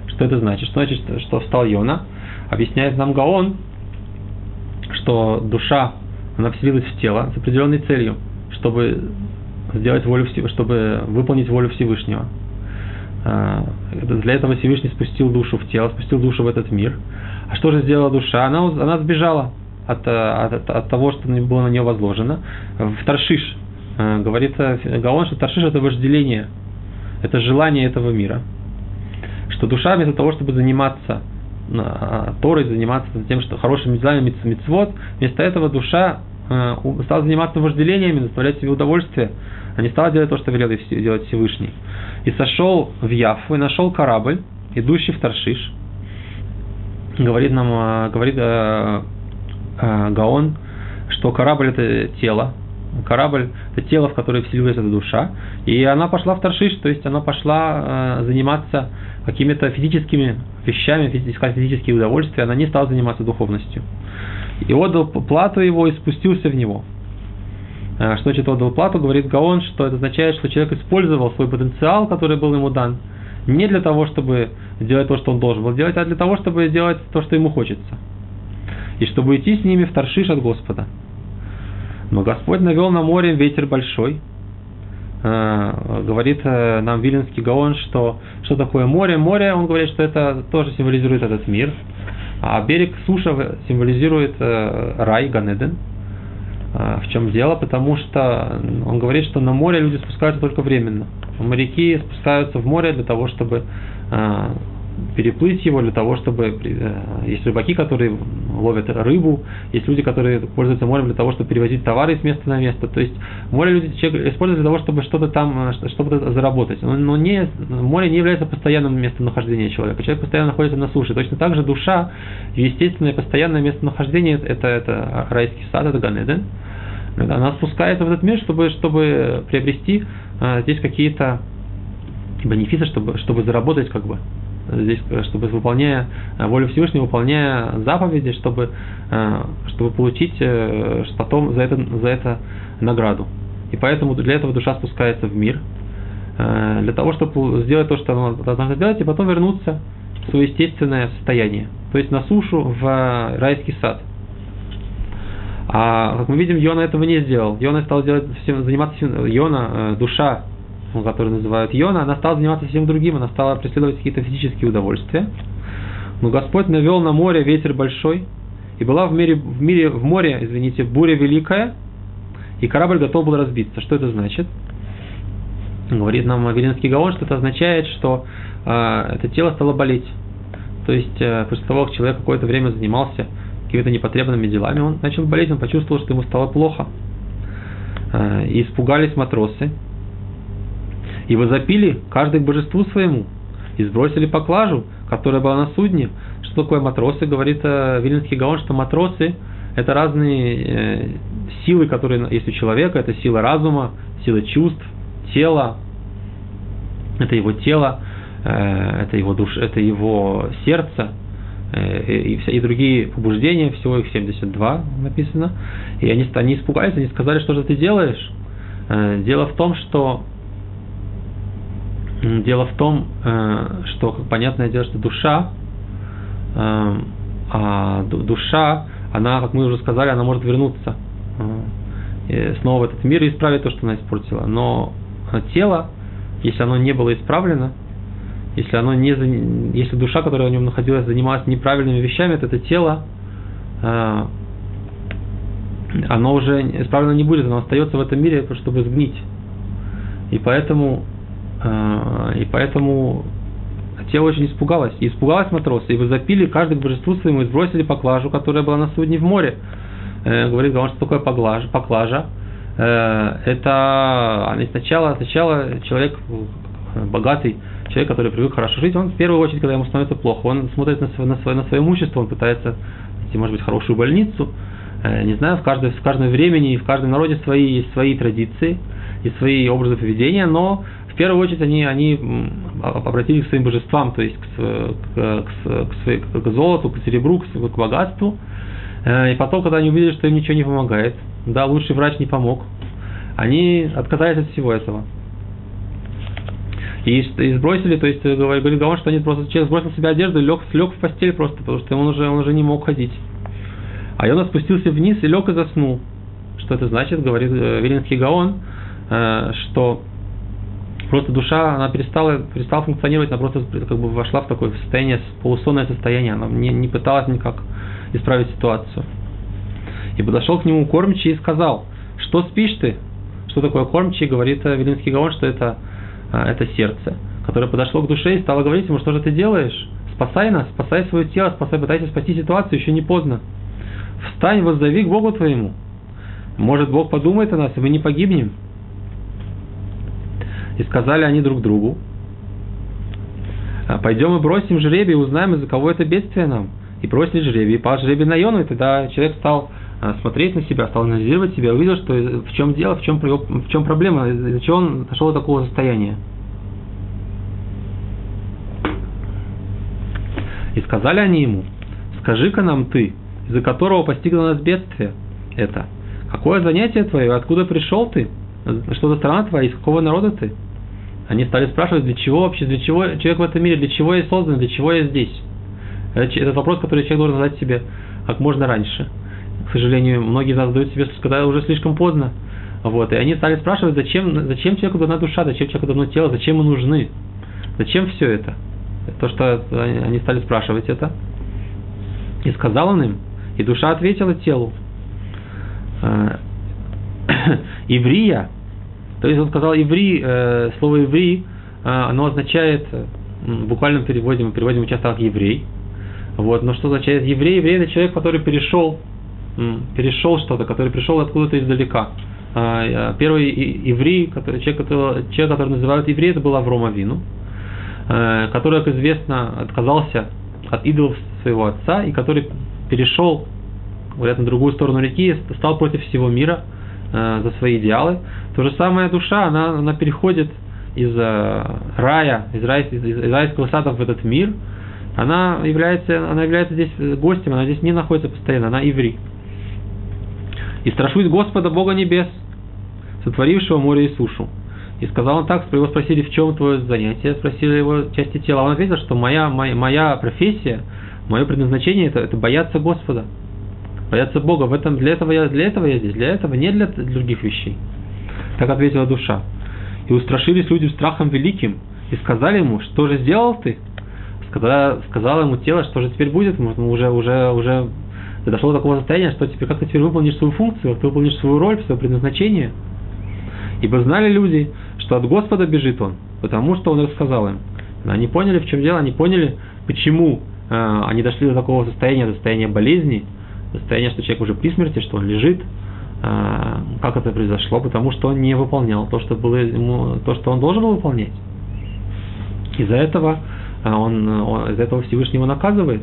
Что это значит? Что значит, что встал Йона? Объясняет нам Гаон, что душа, она вселилась в тело с определенной целью, чтобы сделать волю чтобы выполнить волю Всевышнего. А, для этого Всевышний спустил душу в тело, спустил душу в этот мир. А что же сделала душа? Она, она сбежала от, от, от того, что было на нее возложено, в Таршиш. А, говорит Гаон, что Таршиш – это вожделение, это желание этого мира. Что душа вместо того, чтобы заниматься а, Торой, заниматься тем, что хорошими делами мицвод, вместо этого душа стала заниматься вожделениями, доставлять себе удовольствие – а не стала делать то, что велел делать Всевышний. И сошел в Яфу и нашел корабль, идущий в Таршиш. Говорит нам, а, говорит э, э, Гаон, что корабль это тело, корабль это тело, в которое вселилась эта душа, и она пошла в Таршиш, то есть она пошла э, заниматься какими-то физическими вещами, искать физические удовольствия, она не стала заниматься духовностью. И отдал плату его и спустился в него. Э, что значит отдал плату, говорит Гаон, что это означает, что человек использовал свой потенциал, который был ему дан, не для того, чтобы сделать то, что он должен был делать, а для того, чтобы сделать то, что ему хочется. И чтобы идти с ними в Таршиш от Господа. Но Господь навел на море ветер большой. Э, говорит э, нам Виленский Гаон, что, что такое море. Море, он говорит, что это тоже символизирует этот мир. А берег суша символизирует рай, Ганеден. В чем дело? Потому что он говорит, что на море люди спускаются только временно. Моряки спускаются в море для того, чтобы переплыть его для того, чтобы... Э, есть рыбаки, которые ловят рыбу, есть люди, которые пользуются морем для того, чтобы перевозить товары с места на место. То есть море люди используют для того, чтобы что-то там, э, что-то заработать. Но не, море не является постоянным местонахождением человека. Человек постоянно находится на суше. Точно так же душа, естественное постоянное местонахождение, это, это райский сад, это Ганеден. Она спускается в этот мир, чтобы, чтобы приобрести э, здесь какие-то бенефисы, чтобы, чтобы заработать как бы здесь, чтобы выполняя э, волю Всевышнего, выполняя заповеди, чтобы, э, чтобы получить э, потом за это, за это награду. И поэтому для этого душа спускается в мир, для того, чтобы сделать то, что она должна сделать, и потом вернуться в свое естественное состояние, то есть на сушу в райский сад. А как мы видим, Йона этого не сделал. Йона стал делать, заниматься Йона, э, душа, которую называют Йона, она стала заниматься всем другим, она стала преследовать какие-то физические удовольствия. Но Господь навел на море ветер большой, и была в мире, в мире, в море, извините, буря великая, и корабль готов был разбиться. Что это значит? Говорит нам Велинский Гаон, что это означает, что э, это тело стало болеть. То есть, э, после того, как человек какое-то время занимался какими-то непотребными делами, он начал болеть, он почувствовал, что ему стало плохо. Э, и испугались матросы. И возопили каждый к божеству своему. И сбросили поклажу, которая была на судне. Что такое матросы? Говорит э, Вильнинский Гаон, что матросы – это разные э, силы, которые есть у человека. Это сила разума, сила чувств, тела. Это его тело, э, это его душа, это его сердце – и, и другие побуждения, всего их 72 написано. И они, они испугались, они сказали, что же ты делаешь? Дело в том, что Дело в том, э, что, понятное дело, что душа, э, а душа, она, как мы уже сказали, она может вернуться э, снова в этот мир и исправить то, что она испортила. Но тело, если оно не было исправлено, если оно не, если душа, которая в нем находилась, занималась неправильными вещами, то это тело, оно уже исправлено не будет, оно остается в этом мире, чтобы сгнить. И поэтому и поэтому тело очень испугалось. И испугалось матросы, и вы запили каждый к божеству своему и сбросили поклажу, которая была на судне в море. Э, говорит Гаон, что такое поклажа? поклажа? Э, это они сначала, сначала человек богатый, человек, который привык хорошо жить, он в первую очередь, когда ему становится плохо, он смотрит на свое, на свое, на свое имущество, он пытается найти, может быть, хорошую больницу. Э, не знаю, в, каждой, в каждом времени и в каждом народе свои, есть свои традиции и свои образы поведения, но в первую очередь они, они обратились к своим божествам, то есть к, к, к, к золоту, к серебру, к, к богатству. Э, и потом, когда они увидели, что им ничего не помогает, да, лучший врач не помог, они отказались от всего этого. И, и сбросили, то есть говорит Гаон, что они просто человек сбросил себе одежду и лег, лег в постель просто, потому что он уже, он уже не мог ходить. А он спустился вниз и лег и заснул. Что это значит, говорит э, Велинский Гаон, э, что просто душа, она перестала, перестала функционировать, она просто как бы вошла в такое состояние, полусонное состояние, она не, не пыталась никак исправить ситуацию. И подошел к нему кормчий и сказал, что спишь ты? Что такое кормчий? Говорит э, Велинский Гаон, что это, э, это сердце, которое подошло к душе и стало говорить ему, что же ты делаешь? Спасай нас, спасай свое тело, спасай, пытайся спасти ситуацию, еще не поздно. Встань, воззови к Богу твоему. Может, Бог подумает о нас, и мы не погибнем. И сказали они друг другу, «А, пойдем и бросим жребий, узнаем, из-за кого это бедствие нам. И бросили жребий, и пал жребий на Йону, и тогда человек стал а, смотреть на себя, стал анализировать себя, увидел, что в чем дело, в чем, в чем проблема, из-за чего он дошел до такого состояния. И сказали они ему, скажи-ка нам ты, из-за которого постигло нас бедствие это. Какое занятие твое, откуда пришел ты? Что за страна твоя, из какого народа ты? Они стали спрашивать, для чего вообще, для чего человек в этом мире, для чего я создан, для чего я здесь. Это вопрос, который человек должен задать себе как можно раньше. К сожалению, многие из нас задают себе, когда уже слишком поздно. Вот, и они стали спрашивать, зачем, зачем человеку дана душа, зачем человеку дано тело, зачем мы нужны, зачем все это. То, что они стали спрашивать это. И сказал он им, и душа ответила телу. «Э, Иврия то есть он сказал иври, э, слово иври, э, оно означает, э, переводе мы переводим часто как еврей. Вот, но что означает еврей? Еврей это человек, который перешел, перешел что-то, который пришел откуда-то издалека. Первый еврей, который, человек, который, человек, который называют еврей, это был Авром Авину, э, который, как известно, отказался от идолов своего отца и который перешел, говорят, на другую сторону реки, стал против всего мира – э, за свои идеалы. То же самое душа, она, она переходит из э, рая, из, рай, из, райского сада в этот мир. Она является, она является здесь гостем, она здесь не находится постоянно, она иври. И страшусь Господа Бога Небес, сотворившего море и сушу. И сказал он так, его спросили, в чем твое занятие, спросили его части тела. Он ответил, что моя, моя, моя профессия, мое предназначение это, это бояться Господа. Бояться Бога. В этом, для, этого я, для этого я здесь, для этого, не для других вещей. Так ответила душа. И устрашились люди страхом великим, и сказали ему, что же сделал ты? Сказала, сказала ему тело, что же теперь будет, может, уже, уже, уже дошло до такого состояния, что теперь как ты теперь выполнишь свою функцию, как ты выполнишь свою роль, свое предназначение. Ибо знали люди, что от Господа бежит он, потому что он рассказал им. Они поняли, в чем дело, они поняли, почему э, они дошли до такого состояния, до состояния болезни, до состояния, что человек уже при смерти, что он лежит, э, как это произошло, потому что он не выполнял то, что было ему, то, что он должен был выполнять. Из-за этого э, он, он из-за этого Всевышнего наказывает.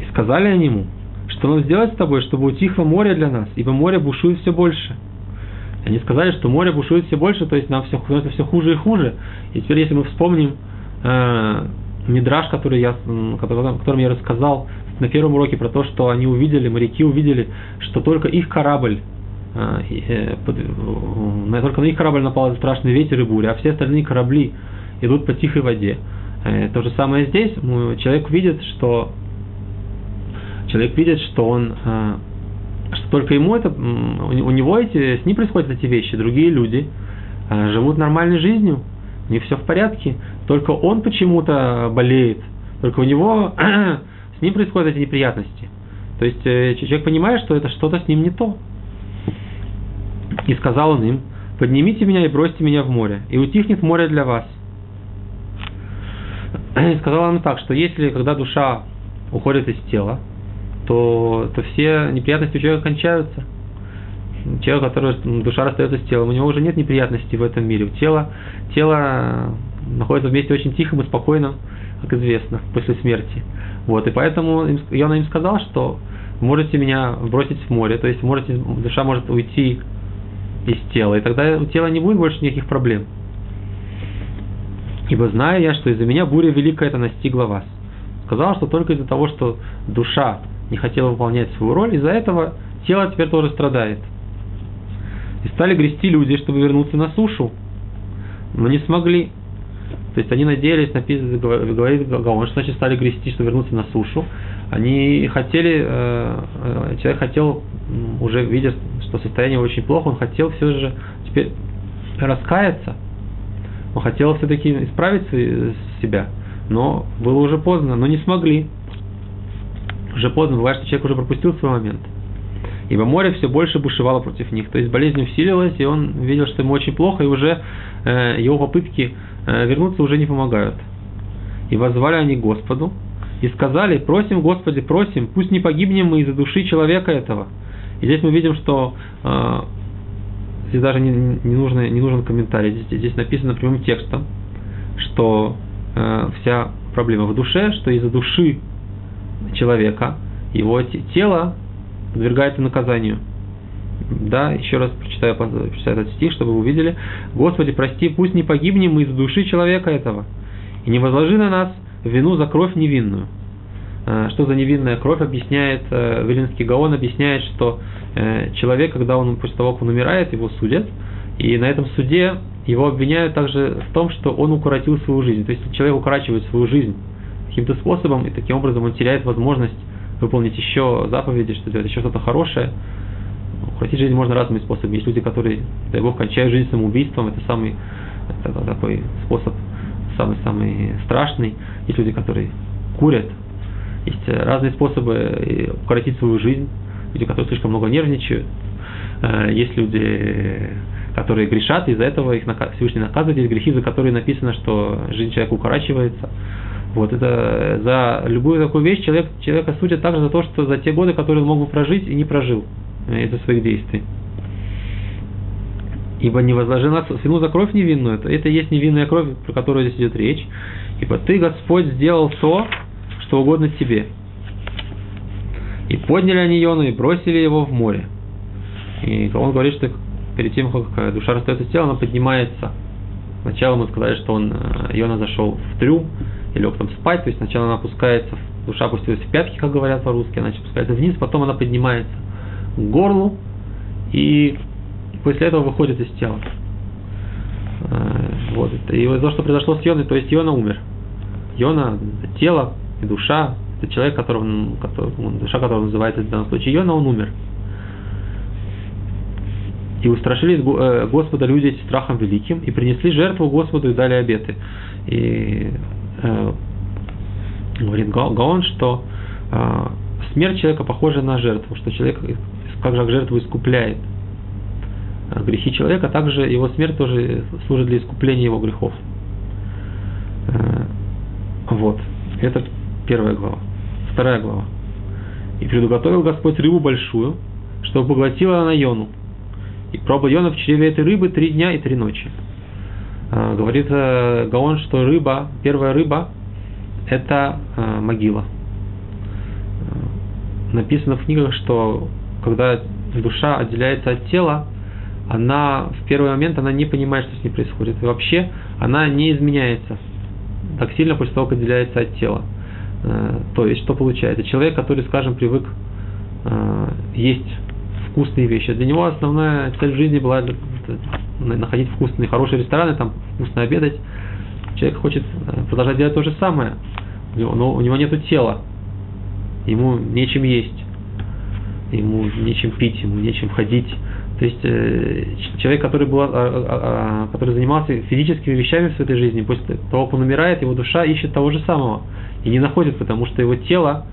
И сказали они ему, что нам сделать с тобой, чтобы утихло море для нас, ибо море бушует все больше. Они сказали, что море бушует все больше, то есть нам все, становится все хуже и хуже. И теперь, если мы вспомним э, мидраж, который я, который, которым я рассказал на первом уроке про то, что они увидели, моряки увидели, что только их корабль, э, э, только на их корабль напал страшный ветер и буря, а все остальные корабли идут по тихой воде. Э, то же самое здесь. Человек видит, что человек видит, что он э, что только ему это, у него эти, с ним происходят эти вещи, другие люди э, живут нормальной жизнью, у них все в порядке, только он почему-то болеет, только у него с ним происходят эти неприятности. То есть э, человек понимает, что это что-то с ним не то. И сказал он им, поднимите меня и бросьте меня в море, и утихнет море для вас. И сказал он так, что если, когда душа уходит из тела, то, то все неприятности у человека кончаются. Человек, который душа расстается с телом, у него уже нет неприятностей в этом мире. Тело, тело находится вместе очень тихом и спокойным, как известно, после смерти. Вот, и поэтому Йона им сказал, что можете меня бросить в море, то есть можете, душа может уйти из тела, и тогда у тела не будет больше никаких проблем. Ибо знаю я, что из-за меня буря великая это настигла вас. Сказал, что только из-за того, что душа не хотела выполнять свою роль, из-за этого тело теперь тоже страдает. И стали грести люди, чтобы вернуться на сушу, но не смогли. То есть они надеялись, написано, говорит Гаон, что значит стали грести, чтобы вернуться на сушу. Они хотели, э, э, человек хотел, уже видя, что состояние очень плохо, он хотел все же теперь раскаяться. Он хотел все-таки исправить себя, но было уже поздно, но не смогли уже поздно, бывает, что человек уже пропустил свой момент. Ибо море все больше бушевало против них. То есть болезнь усилилась, и он видел, что ему очень плохо, и уже э, его попытки э, вернуться уже не помогают. И возвали они Господу, и сказали, просим, Господи, просим, пусть не погибнем мы из-за души человека этого. И здесь мы видим, что э, здесь даже не, не, нужно, не нужен комментарий, здесь, здесь написано прямым текстом, что э, вся проблема в душе, что из-за души человека, его тело подвергается наказанию. Да, еще раз прочитаю, прочитаю этот стих, чтобы вы увидели. Господи, прости, пусть не погибнем мы из души человека этого, и не возложи на нас вину за кровь невинную. А, что за невинная кровь, объясняет э, Велинский Гаон, объясняет, что э, человек, когда он после того, как он умирает, его судят, и на этом суде его обвиняют также в том, что он укоротил свою жизнь. То есть человек укорачивает свою жизнь каким-то способом, и таким образом он теряет возможность выполнить еще заповеди, что делать еще что-то хорошее. Укротить жизнь можно разными способами. Есть люди, которые, дай Бог, кончают жизнь самоубийством, это самый это такой способ, самый-самый страшный. Есть люди, которые курят. Есть разные способы укоротить свою жизнь. Люди, которые слишком много нервничают. Э, есть люди, которые грешат, из-за этого их Всевышний наказывает. Есть грехи, за которые написано, что жизнь человека укорачивается. Вот это за любую такую вещь человек, человека судят также за то, что за те годы, которые он мог бы прожить и не прожил э, из-за своих действий. Ибо не возложи нас вину за кровь невинную, это, это есть невинная кровь, про которую здесь идет речь. Ибо ты, Господь, сделал то, что угодно тебе. И подняли они Йону и бросили его в море. И он говорит, что перед тем, как душа расстается с телом, она поднимается. Сначала мы сказали, что он, э, Йона зашел в трюм, и лег там спать, то есть сначала она опускается, душа опустилась в пятки, как говорят по-русски, она опускается вниз, потом она поднимается к горлу, и после этого выходит из тела. Э, вот. И вот то, что произошло с Йоной, то есть Йона умер. Йона, тело и душа, что человек, которого, которого, душа которого называется в данном случае Йона, он умер. И устрашились э, Господа люди страхом великим, и принесли жертву Господу и дали обеты. И э, говорит Гаон, что э, смерть человека похожа на жертву, что человек как же жертву искупляет э, грехи человека, также его смерть тоже служит для искупления его грехов. Э, вот. Это первая глава. Вторая глава. И предуготовил Господь рыбу большую, чтобы поглотила она Йону. И пробыл Йона в чреве этой рыбы три дня и три ночи. А, говорит э, Гаон, что рыба, первая рыба, это э, могила. Э, написано в книгах, что когда душа отделяется от тела, она в первый момент она не понимает, что с ней происходит. И вообще она не изменяется так сильно после того, как отделяется от тела. То есть, что получается? Человек, который, скажем, привык есть вкусные вещи. Для него основная цель жизни была находить вкусные, хорошие рестораны, там вкусно обедать. Человек хочет э, продолжать делать то же самое, но у него нет тела, ему нечем есть, ему нечем пить, ему нечем ходить. То есть э, человек, который, был, а, а, а, который занимался физическими вещами в этой жизни, после того, как он умирает, его душа ищет того же самого и не находит, потому что его тело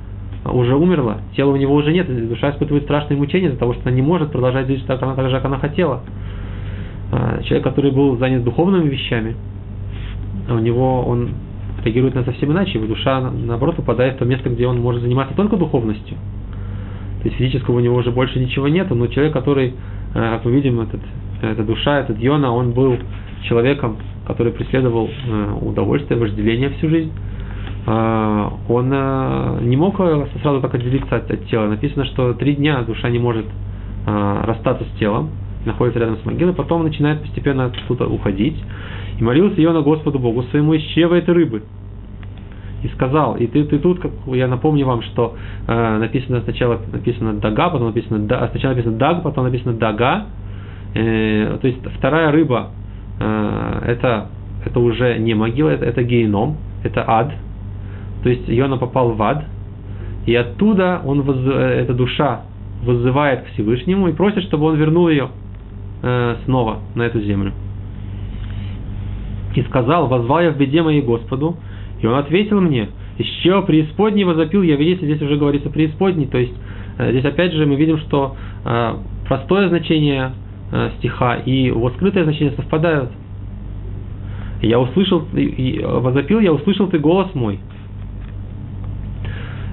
уже умерла, тела у него уже нет, душа испытывает страшные мучения из-за того, что она не может продолжать жить так, так же, как она хотела. А, человек, который был занят духовными вещами, у него он реагирует на совсем иначе, его душа, наоборот, попадает в то место, где он может заниматься только духовностью. То есть физического у него уже больше ничего нет, но человек, который, а, как мы видим, этот, эта душа, этот Йона, он был человеком, который преследовал а, удовольствие, вожделение всю жизнь, а, он э, не мог э, сразу так отделиться от, от тела. Написано, что три дня душа не может расстаться с телом, находится рядом с могилой, потом начинает постепенно оттуда уходить. И молился ее на Господу Богу своему из чрева этой рыбы. И сказал, и ты, ты тут, как я напомню вам, что э, написано сначала написано дага, потом написано да, сначала написано даг, потом написано дага. Э, то есть вторая рыба э, это, это уже не могила, это, это геном, это ад, то есть Йона попал в ад, и оттуда он, э, эта душа вызывает к Всевышнему и просит, чтобы он вернул ее э, снова на эту землю. И сказал, возвал я в беде моей Господу, и он ответил мне, еще преисподней возопил я, видите, здесь уже говорится преисподней, то есть э, здесь опять же мы видим, что э, простое значение э, стиха и его скрытое значение совпадают. я услышал, возопил я, услышал ты голос мой,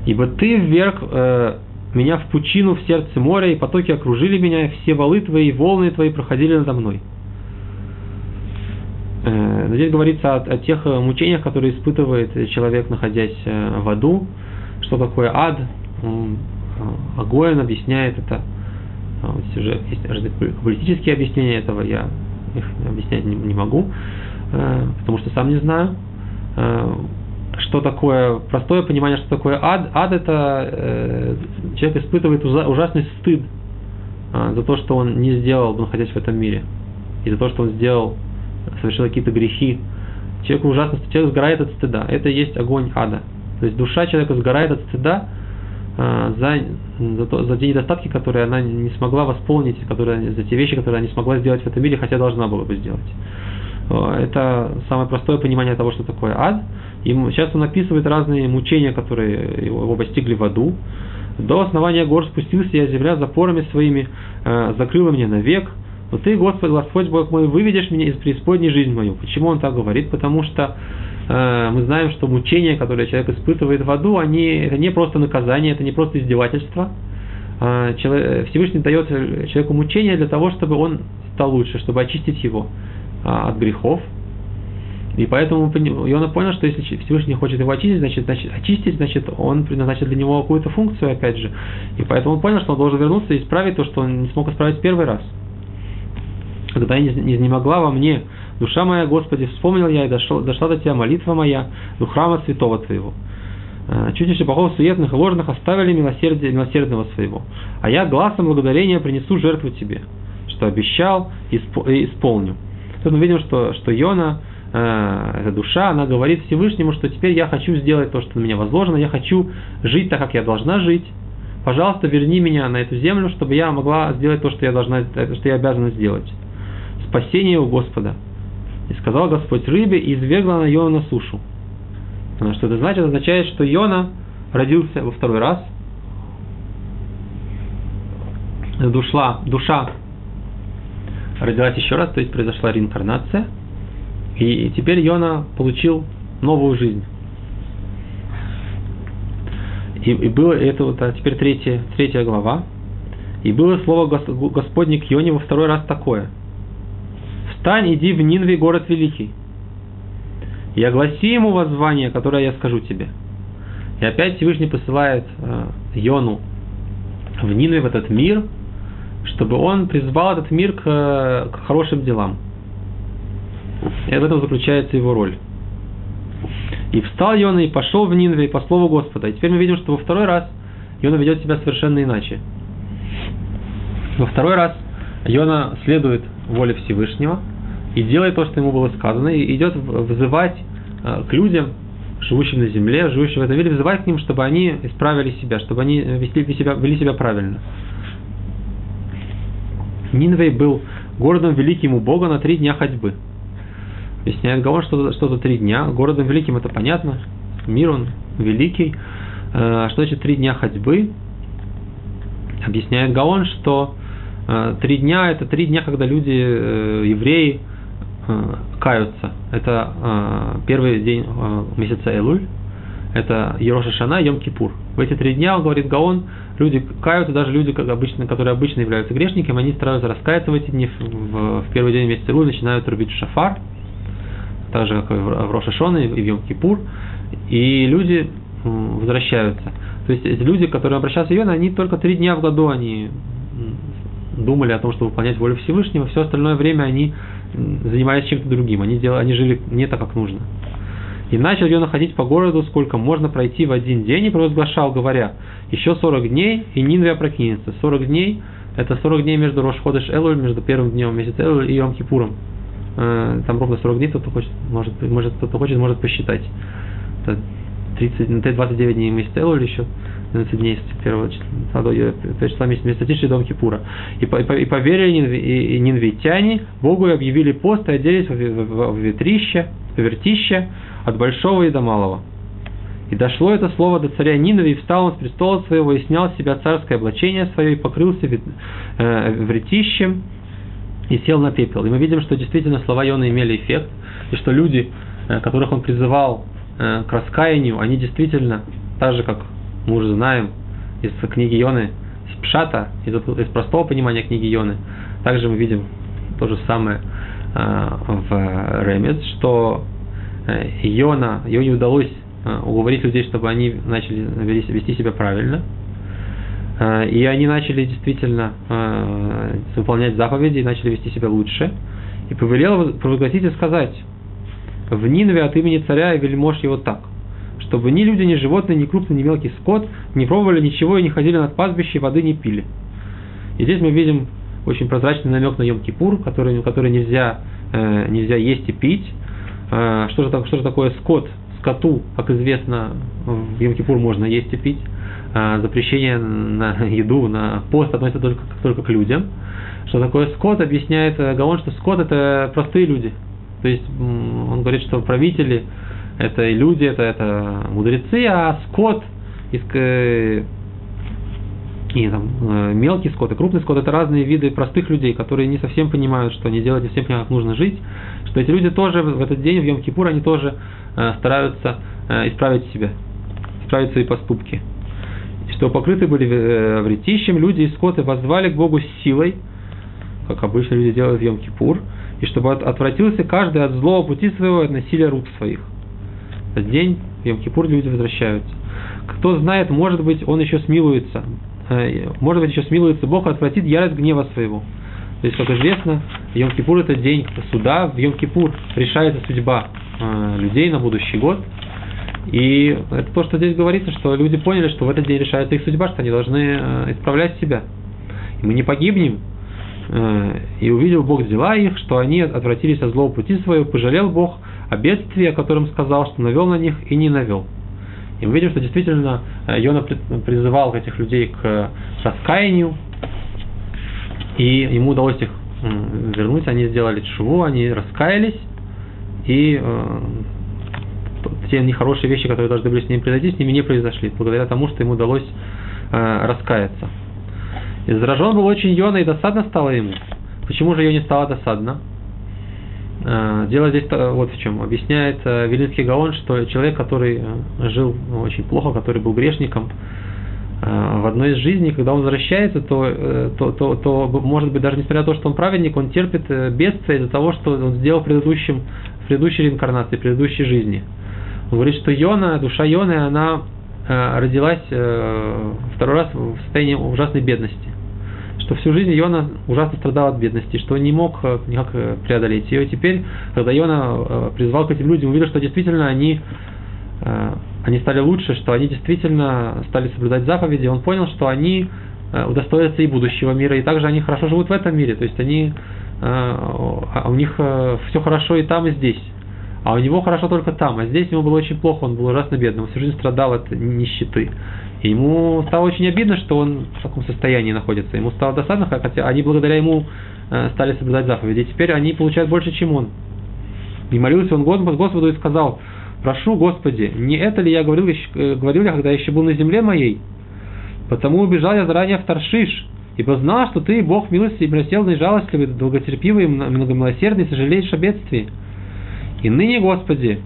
Ибо ты вверх меня в пучину в сердце моря, и потоки окружили меня, и все валы твои, волны твои проходили надо мной. Э, здесь говорится о, о тех э, мучениях, которые испытывает человек, находясь э, в аду. Что такое ад? Агоин объясняет это. Здесь уже есть политические объяснения этого, я их объяснять не, не могу, потому что сам не знаю что такое, простое понимание, что такое ад. Ад это человек испытывает ужасный стыд за то, что он не сделал, находясь в этом мире. И за то, что он сделал, совершил какие-то грехи. Человек ужасно, человек сгорает от стыда. Это есть огонь ада. То есть душа человека сгорает от стыда э, за, за, то, за те недостатки, которые она не смогла восполнить, которые, за те вещи, которые она не смогла сделать в этом мире, хотя должна была бы сделать. Это самое простое понимание того, что такое ад. И сейчас он описывает разные мучения, которые его постигли в аду. До основания гор спустился я, земля запорами своими э, закрыла меня навек. Но ты, Господь, Господь Бог мой, выведешь меня из преисподней жизнь мою. Почему он так говорит? Потому что э, мы знаем, что мучения, которые человек испытывает в аду, они, это не просто наказание, это не просто издевательство. Э, человек, Всевышний дает человеку мучения для того, чтобы он стал лучше, чтобы очистить его э, от грехов, и поэтому Иона понял, что если Всевышний хочет его очистить, значит, значит очистить, значит, он предназначил для него какую-то функцию, опять же. И поэтому он понял, что он должен вернуться и исправить то, что он не смог исправить в первый раз. Когда я не изнемогла во мне, душа моя, Господи, вспомнил я и дошла, дошла до Тебя молитва моя, до храма святого Твоего. Э, чудище богов суетных и ложных оставили милосердие, милосердного своего. А я глазом благодарения принесу жертву Тебе, что обещал, исполню. Тут мы видим, что, что Йона э, эта душа, она говорит Всевышнему, что теперь я хочу сделать то, что на меня возложено, я хочу жить так, как я должна жить. Пожалуйста, верни меня на эту землю, чтобы я могла сделать то, что я должна, что я обязана сделать. Спасение у Господа. И сказал Господь рыбе, и извергла она Йона на сушу. Что это значит? Означает, что Йона родился во второй раз. Душла, душа родилась еще раз, то есть произошла реинкарнация. И теперь Йона получил новую жизнь. И, и было это вот, а теперь третья, третья глава. И было слово Господне к Йоне во второй раз такое. Встань, иди в Нинве, город великий. И огласи ему воззвание, которое я скажу тебе. И опять Всевышний посылает э, Йону в Нинве, в этот мир, чтобы он призвал этот мир к, к хорошим делам. И в этом заключается его роль. И встал Йона и пошел в Нинве по слову Господа. И теперь мы видим, что во второй раз Йона ведет себя совершенно иначе. Во второй раз Йона следует воле Всевышнего и делает то, что ему было сказано, и идет вызывать э, к людям, живущим на земле, живущим в этом мире, вызывать к ним, чтобы они исправили себя, чтобы они вели себя, вели себя правильно. Нинвей был городом великим у Бога на три дня ходьбы. Объясняет Гаон, что, что за три дня. Городом великим это понятно. Мир он великий. Э, что значит три дня ходьбы? Объясняет Гаон, что э, три дня это три дня, когда люди, э, евреи, каются. Это первый день месяца Элуль, это Ероша Шана, Йом Кипур. В эти три дня, он говорит Гаон, люди каются, даже люди, как обычно, которые обычно являются грешниками, они стараются раскаяться в эти дни. В, в первый день месяца Элуль начинают рубить шафар, так же, как и в Роша Шона и в Йом Кипур. И люди возвращаются. То есть люди, которые обращаются в Йона, они только три дня в году они думали о том, чтобы выполнять волю Всевышнего, все остальное время они занимались чем-то другим, они, делали, они жили не так, как нужно. И начал Йона ходить по городу, сколько можно пройти в один день, и провозглашал, говоря, еще 40 дней, и Нинве опрокинется. 40 дней – это 40 дней между Рошходыш Элуль, между первым днем месяца Элуль и Йом Кипуром. Э, там ровно 40 дней, кто-то хочет, может, может, кто-то хочет, может посчитать. Это 30, 29 дней месяца Элуль еще, 12 дней с первого числа, числа месяца, месяца Дом Кипура. И, и, и поверили нинвитяне Богу и объявили пост и оделись в, ветрище, в вертище, от большого и до малого. И дошло это слово до царя Нинова, и встал он с престола своего, и снял с себя царское облачение свое, и покрылся э, вретищем, и сел на пепел. И мы видим, что действительно слова Йона имели эффект, и что люди, э, которых он призывал э, к раскаянию, они действительно, так же, как мы уже знаем из книги Йоны, из Пшата, из, из простого понимания книги Йоны, также мы видим то же самое э, в Ремец, что Йона, ее не удалось уговорить людей, чтобы они начали вести себя правильно – Э, и они начали действительно э, выполнять заповеди и начали вести себя лучше. И повелел провозгласить и сказать, в Нинве от имени царя и вельмож его так, чтобы ни люди, ни животные, ни крупный, ни мелкий скот не пробовали ничего и не ходили над пастбище и воды не пили. И здесь мы видим очень прозрачный намек на Йом-Кипур, который, который нельзя, э, нельзя есть и пить. Э, что, же, что же такое скот? Скоту, как известно, в Йом-Кипур можно есть и пить. А, запрещение на еду, на пост относится только, только к людям. Что такое скот, объясняет э, Гаон, что скот это простые люди. То есть он говорит, что правители это люди, это, это мудрецы, а скот из, и там, э, мелкий скот и крупный скот это разные виды простых людей, которые не совсем понимают, что они делают, не совсем понимают, как нужно жить, что эти люди тоже в этот день, в Йом-Кипур, они тоже э, стараются исправить себя, исправить свои поступки что покрыты были э, вретищем, люди и скоты возвали к Богу с силой, как обычно люди делают в Йом-Кипур, и чтобы отвратился каждый от злого пути своего, от насилия рук своих. День в Йом-Кипур люди возвращаются. Кто знает, может быть, он еще смилуется. Э, может быть, еще смилуется Бог, отвратит ярость гнева своего. То есть, как известно, Йом-Кипур – это день суда. В Йом-Кипур решается судьба э, людей на будущий год – и это то, что здесь говорится, что люди поняли, что в этот день решается их судьба, что они должны э, исправлять себя. И мы не погибнем. И увидел Бог дела их, что они отвратились от злого пути своего, пожалел Бог о бедствии, о котором сказал, что навел на них и не навел. И мы видим, что действительно э, Йона призывал этих людей к раскаянию, и ему удалось их вернуть, они сделали чего, они раскаялись, и э, те нехорошие вещи, которые должны были с ними произойти, с ними не произошли, благодаря тому, что ему удалось э, раскаяться. И заражен был очень Йона, и досадно стало ему. Почему же ее не стало досадно? Э, дело здесь вот в чем. Объясняет э, Велинский Гаон, что человек, который э, жил очень плохо, который был грешником, в одной из жизней, когда он возвращается, то, то, то, то, может быть, даже несмотря на то, что он праведник, он терпит бедствие из-за того, что он сделал в, предыдущем, в предыдущей реинкарнации, в предыдущей жизни. Он говорит, что Йона, душа Йоны, она родилась второй раз в состоянии ужасной бедности что всю жизнь Йона ужасно страдал от бедности, что не мог э, никак э, преодолеть ее. И теперь, когда Йона э, призвал к этим людям, увидел, что действительно они, они стали лучше, что они действительно стали соблюдать заповеди, он понял, что они удостоятся и будущего мира, и также они хорошо живут в этом мире, то есть они, а у них все хорошо и там, и здесь. А у него хорошо только там, а здесь ему было очень плохо, он был ужасно бедным, он всю жизнь страдал от нищеты. Ему стало очень обидно, что он в таком состоянии находится. Ему стало досадно, хотя они благодаря ему э, стали соблюдать заповеди. И теперь они получают больше, чем он. И молился он Господу и сказал, прошу, Господи, не это ли я говорил, э, говорил я, когда еще был на земле моей? Потому убежал я заранее в Таршиш, ибо знал, что ты, Бог милости милосердный, жалостливый, долготерпивый, многомилосердный, сожалеешь о бедствии. И ныне, Господи,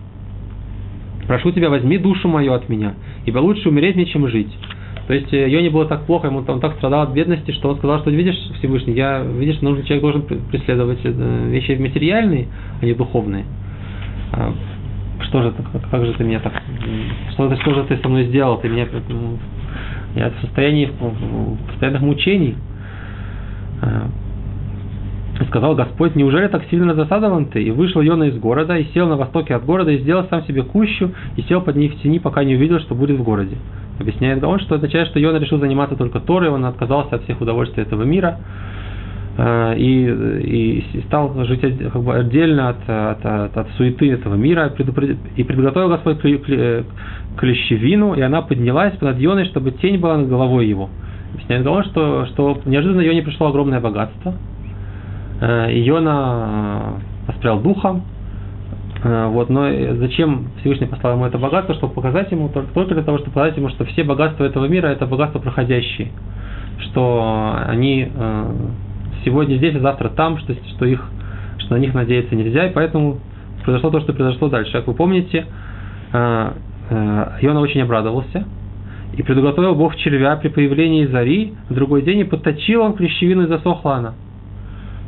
прошу Тебя, возьми душу мою от меня, ибо лучше умереть мне, чем жить. То есть ее не было так плохо, ему он так страдал от бедности, что он сказал, что видишь, Всевышний, я, видишь, нужный человек должен преследовать э, вещи материальные, а не духовные. А, что же, как, как же ты меня так, что, что же ты со мной сделал, ты меня, я в состоянии постоянных мучений. Сказал Господь, неужели так сильно засадован ты? И вышел Йона из города, и сел на востоке от города, и сделал сам себе кущу, и сел под ней в тени, пока не увидел, что будет в городе. Объясняет Гаон, что означает, что Йона решил заниматься только Торой, он отказался от всех удовольствий этого мира, э, и, и стал жить как бы отдельно от, от, от, от суеты этого мира, и приготовил Господь клещевину, и она поднялась над Йоной, чтобы тень была над головой его. Объясняет Гаон, что, что неожиданно Йоне пришло огромное богатство – Э, Иона воспрял э, духом, э, вот, но зачем Всевышний послал ему это богатство, чтобы показать ему, только для того, чтобы показать ему, что все богатства этого мира это богатства проходящие, что они сегодня здесь, а завтра там, что, что, их, что на них надеяться нельзя, и поэтому произошло то, что произошло дальше. Как вы помните, Иона очень обрадовался, и предуготовил Бог червя при появлении зари, в другой день и подточил он клещевину и засохла она.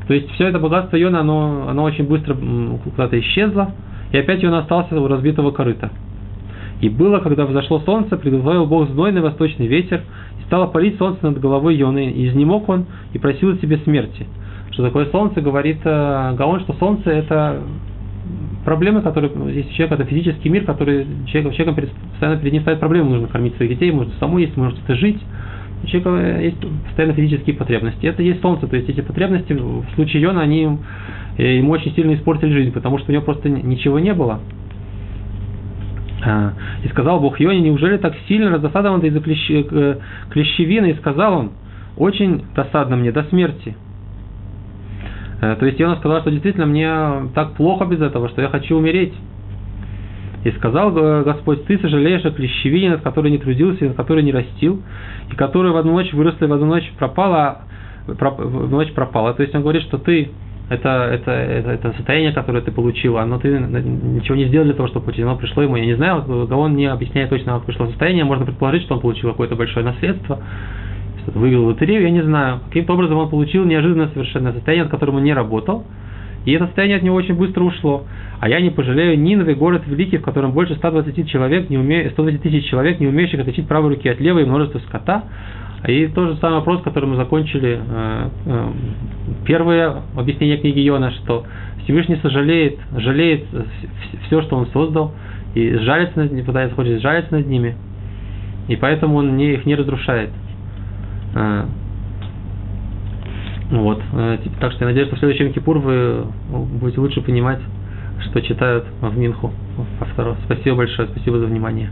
То есть все это богатство Йона, оно, оно очень быстро куда-то исчезло, и опять Йона остался у разбитого корыта. И было, когда взошло солнце, приготовил Бог знойный восточный ветер, и стало палить солнце над головой Йоны, и изнемог он, и просил себе смерти. Что такое солнце, говорит э, Гаон, что солнце это проблемы, которые есть у человека, это физический мир, который человек, человеком постоянно перед ним ставит проблемы, нужно кормить своих детей, может самому есть, может это жить, у человека есть постоянно физические потребности. Это есть солнце, то есть эти потребности в случае Йона, они э, ему очень сильно испортили жизнь, потому что у него просто ничего не было. А, и сказал Бог Йоне, неужели так сильно раздосадован ты из-за э, клещевины? И сказал он, очень досадно мне до смерти. Э, то есть Йона сказал, что действительно мне так плохо без этого, что я хочу умереть. И сказал Господь, ты сожалеешь о клещевине, над которой не трудился, над которой не растил, и которая в одну ночь выросла и в одну ночь пропала, в ночь пропала. То есть он говорит, что ты это, это, это, это состояние, которое ты получил, оно ты ничего не сделал для того, чтобы получить, оно пришло ему. Я не знаю, Гаон не объясняет точно, как пришло состояние, можно предположить, что он получил какое-то большое наследство, выиграл лотерею, я не знаю. Каким-то образом он получил неожиданное совершенно состояние, над которым он не работал, и это состояние от него очень быстро ушло. А я не пожалею Ниновый город великий, в котором больше 120 человек, не уме... 120 тысяч человек, не умеющих отличить правой руки от левой, и множество скота. И тот же самый вопрос, который мы закончили. Э, э, первое объяснение книги Йона, что Всевышний сожалеет, жалеет все, что он создал, и жалится над ними, пытается, хочет жалиться над ними, и поэтому он не, их не разрушает. Э, вот. Э, так что я надеюсь, что в следующем Кипур вы будете лучше понимать что читают в Минху. Спасибо большое, спасибо за внимание.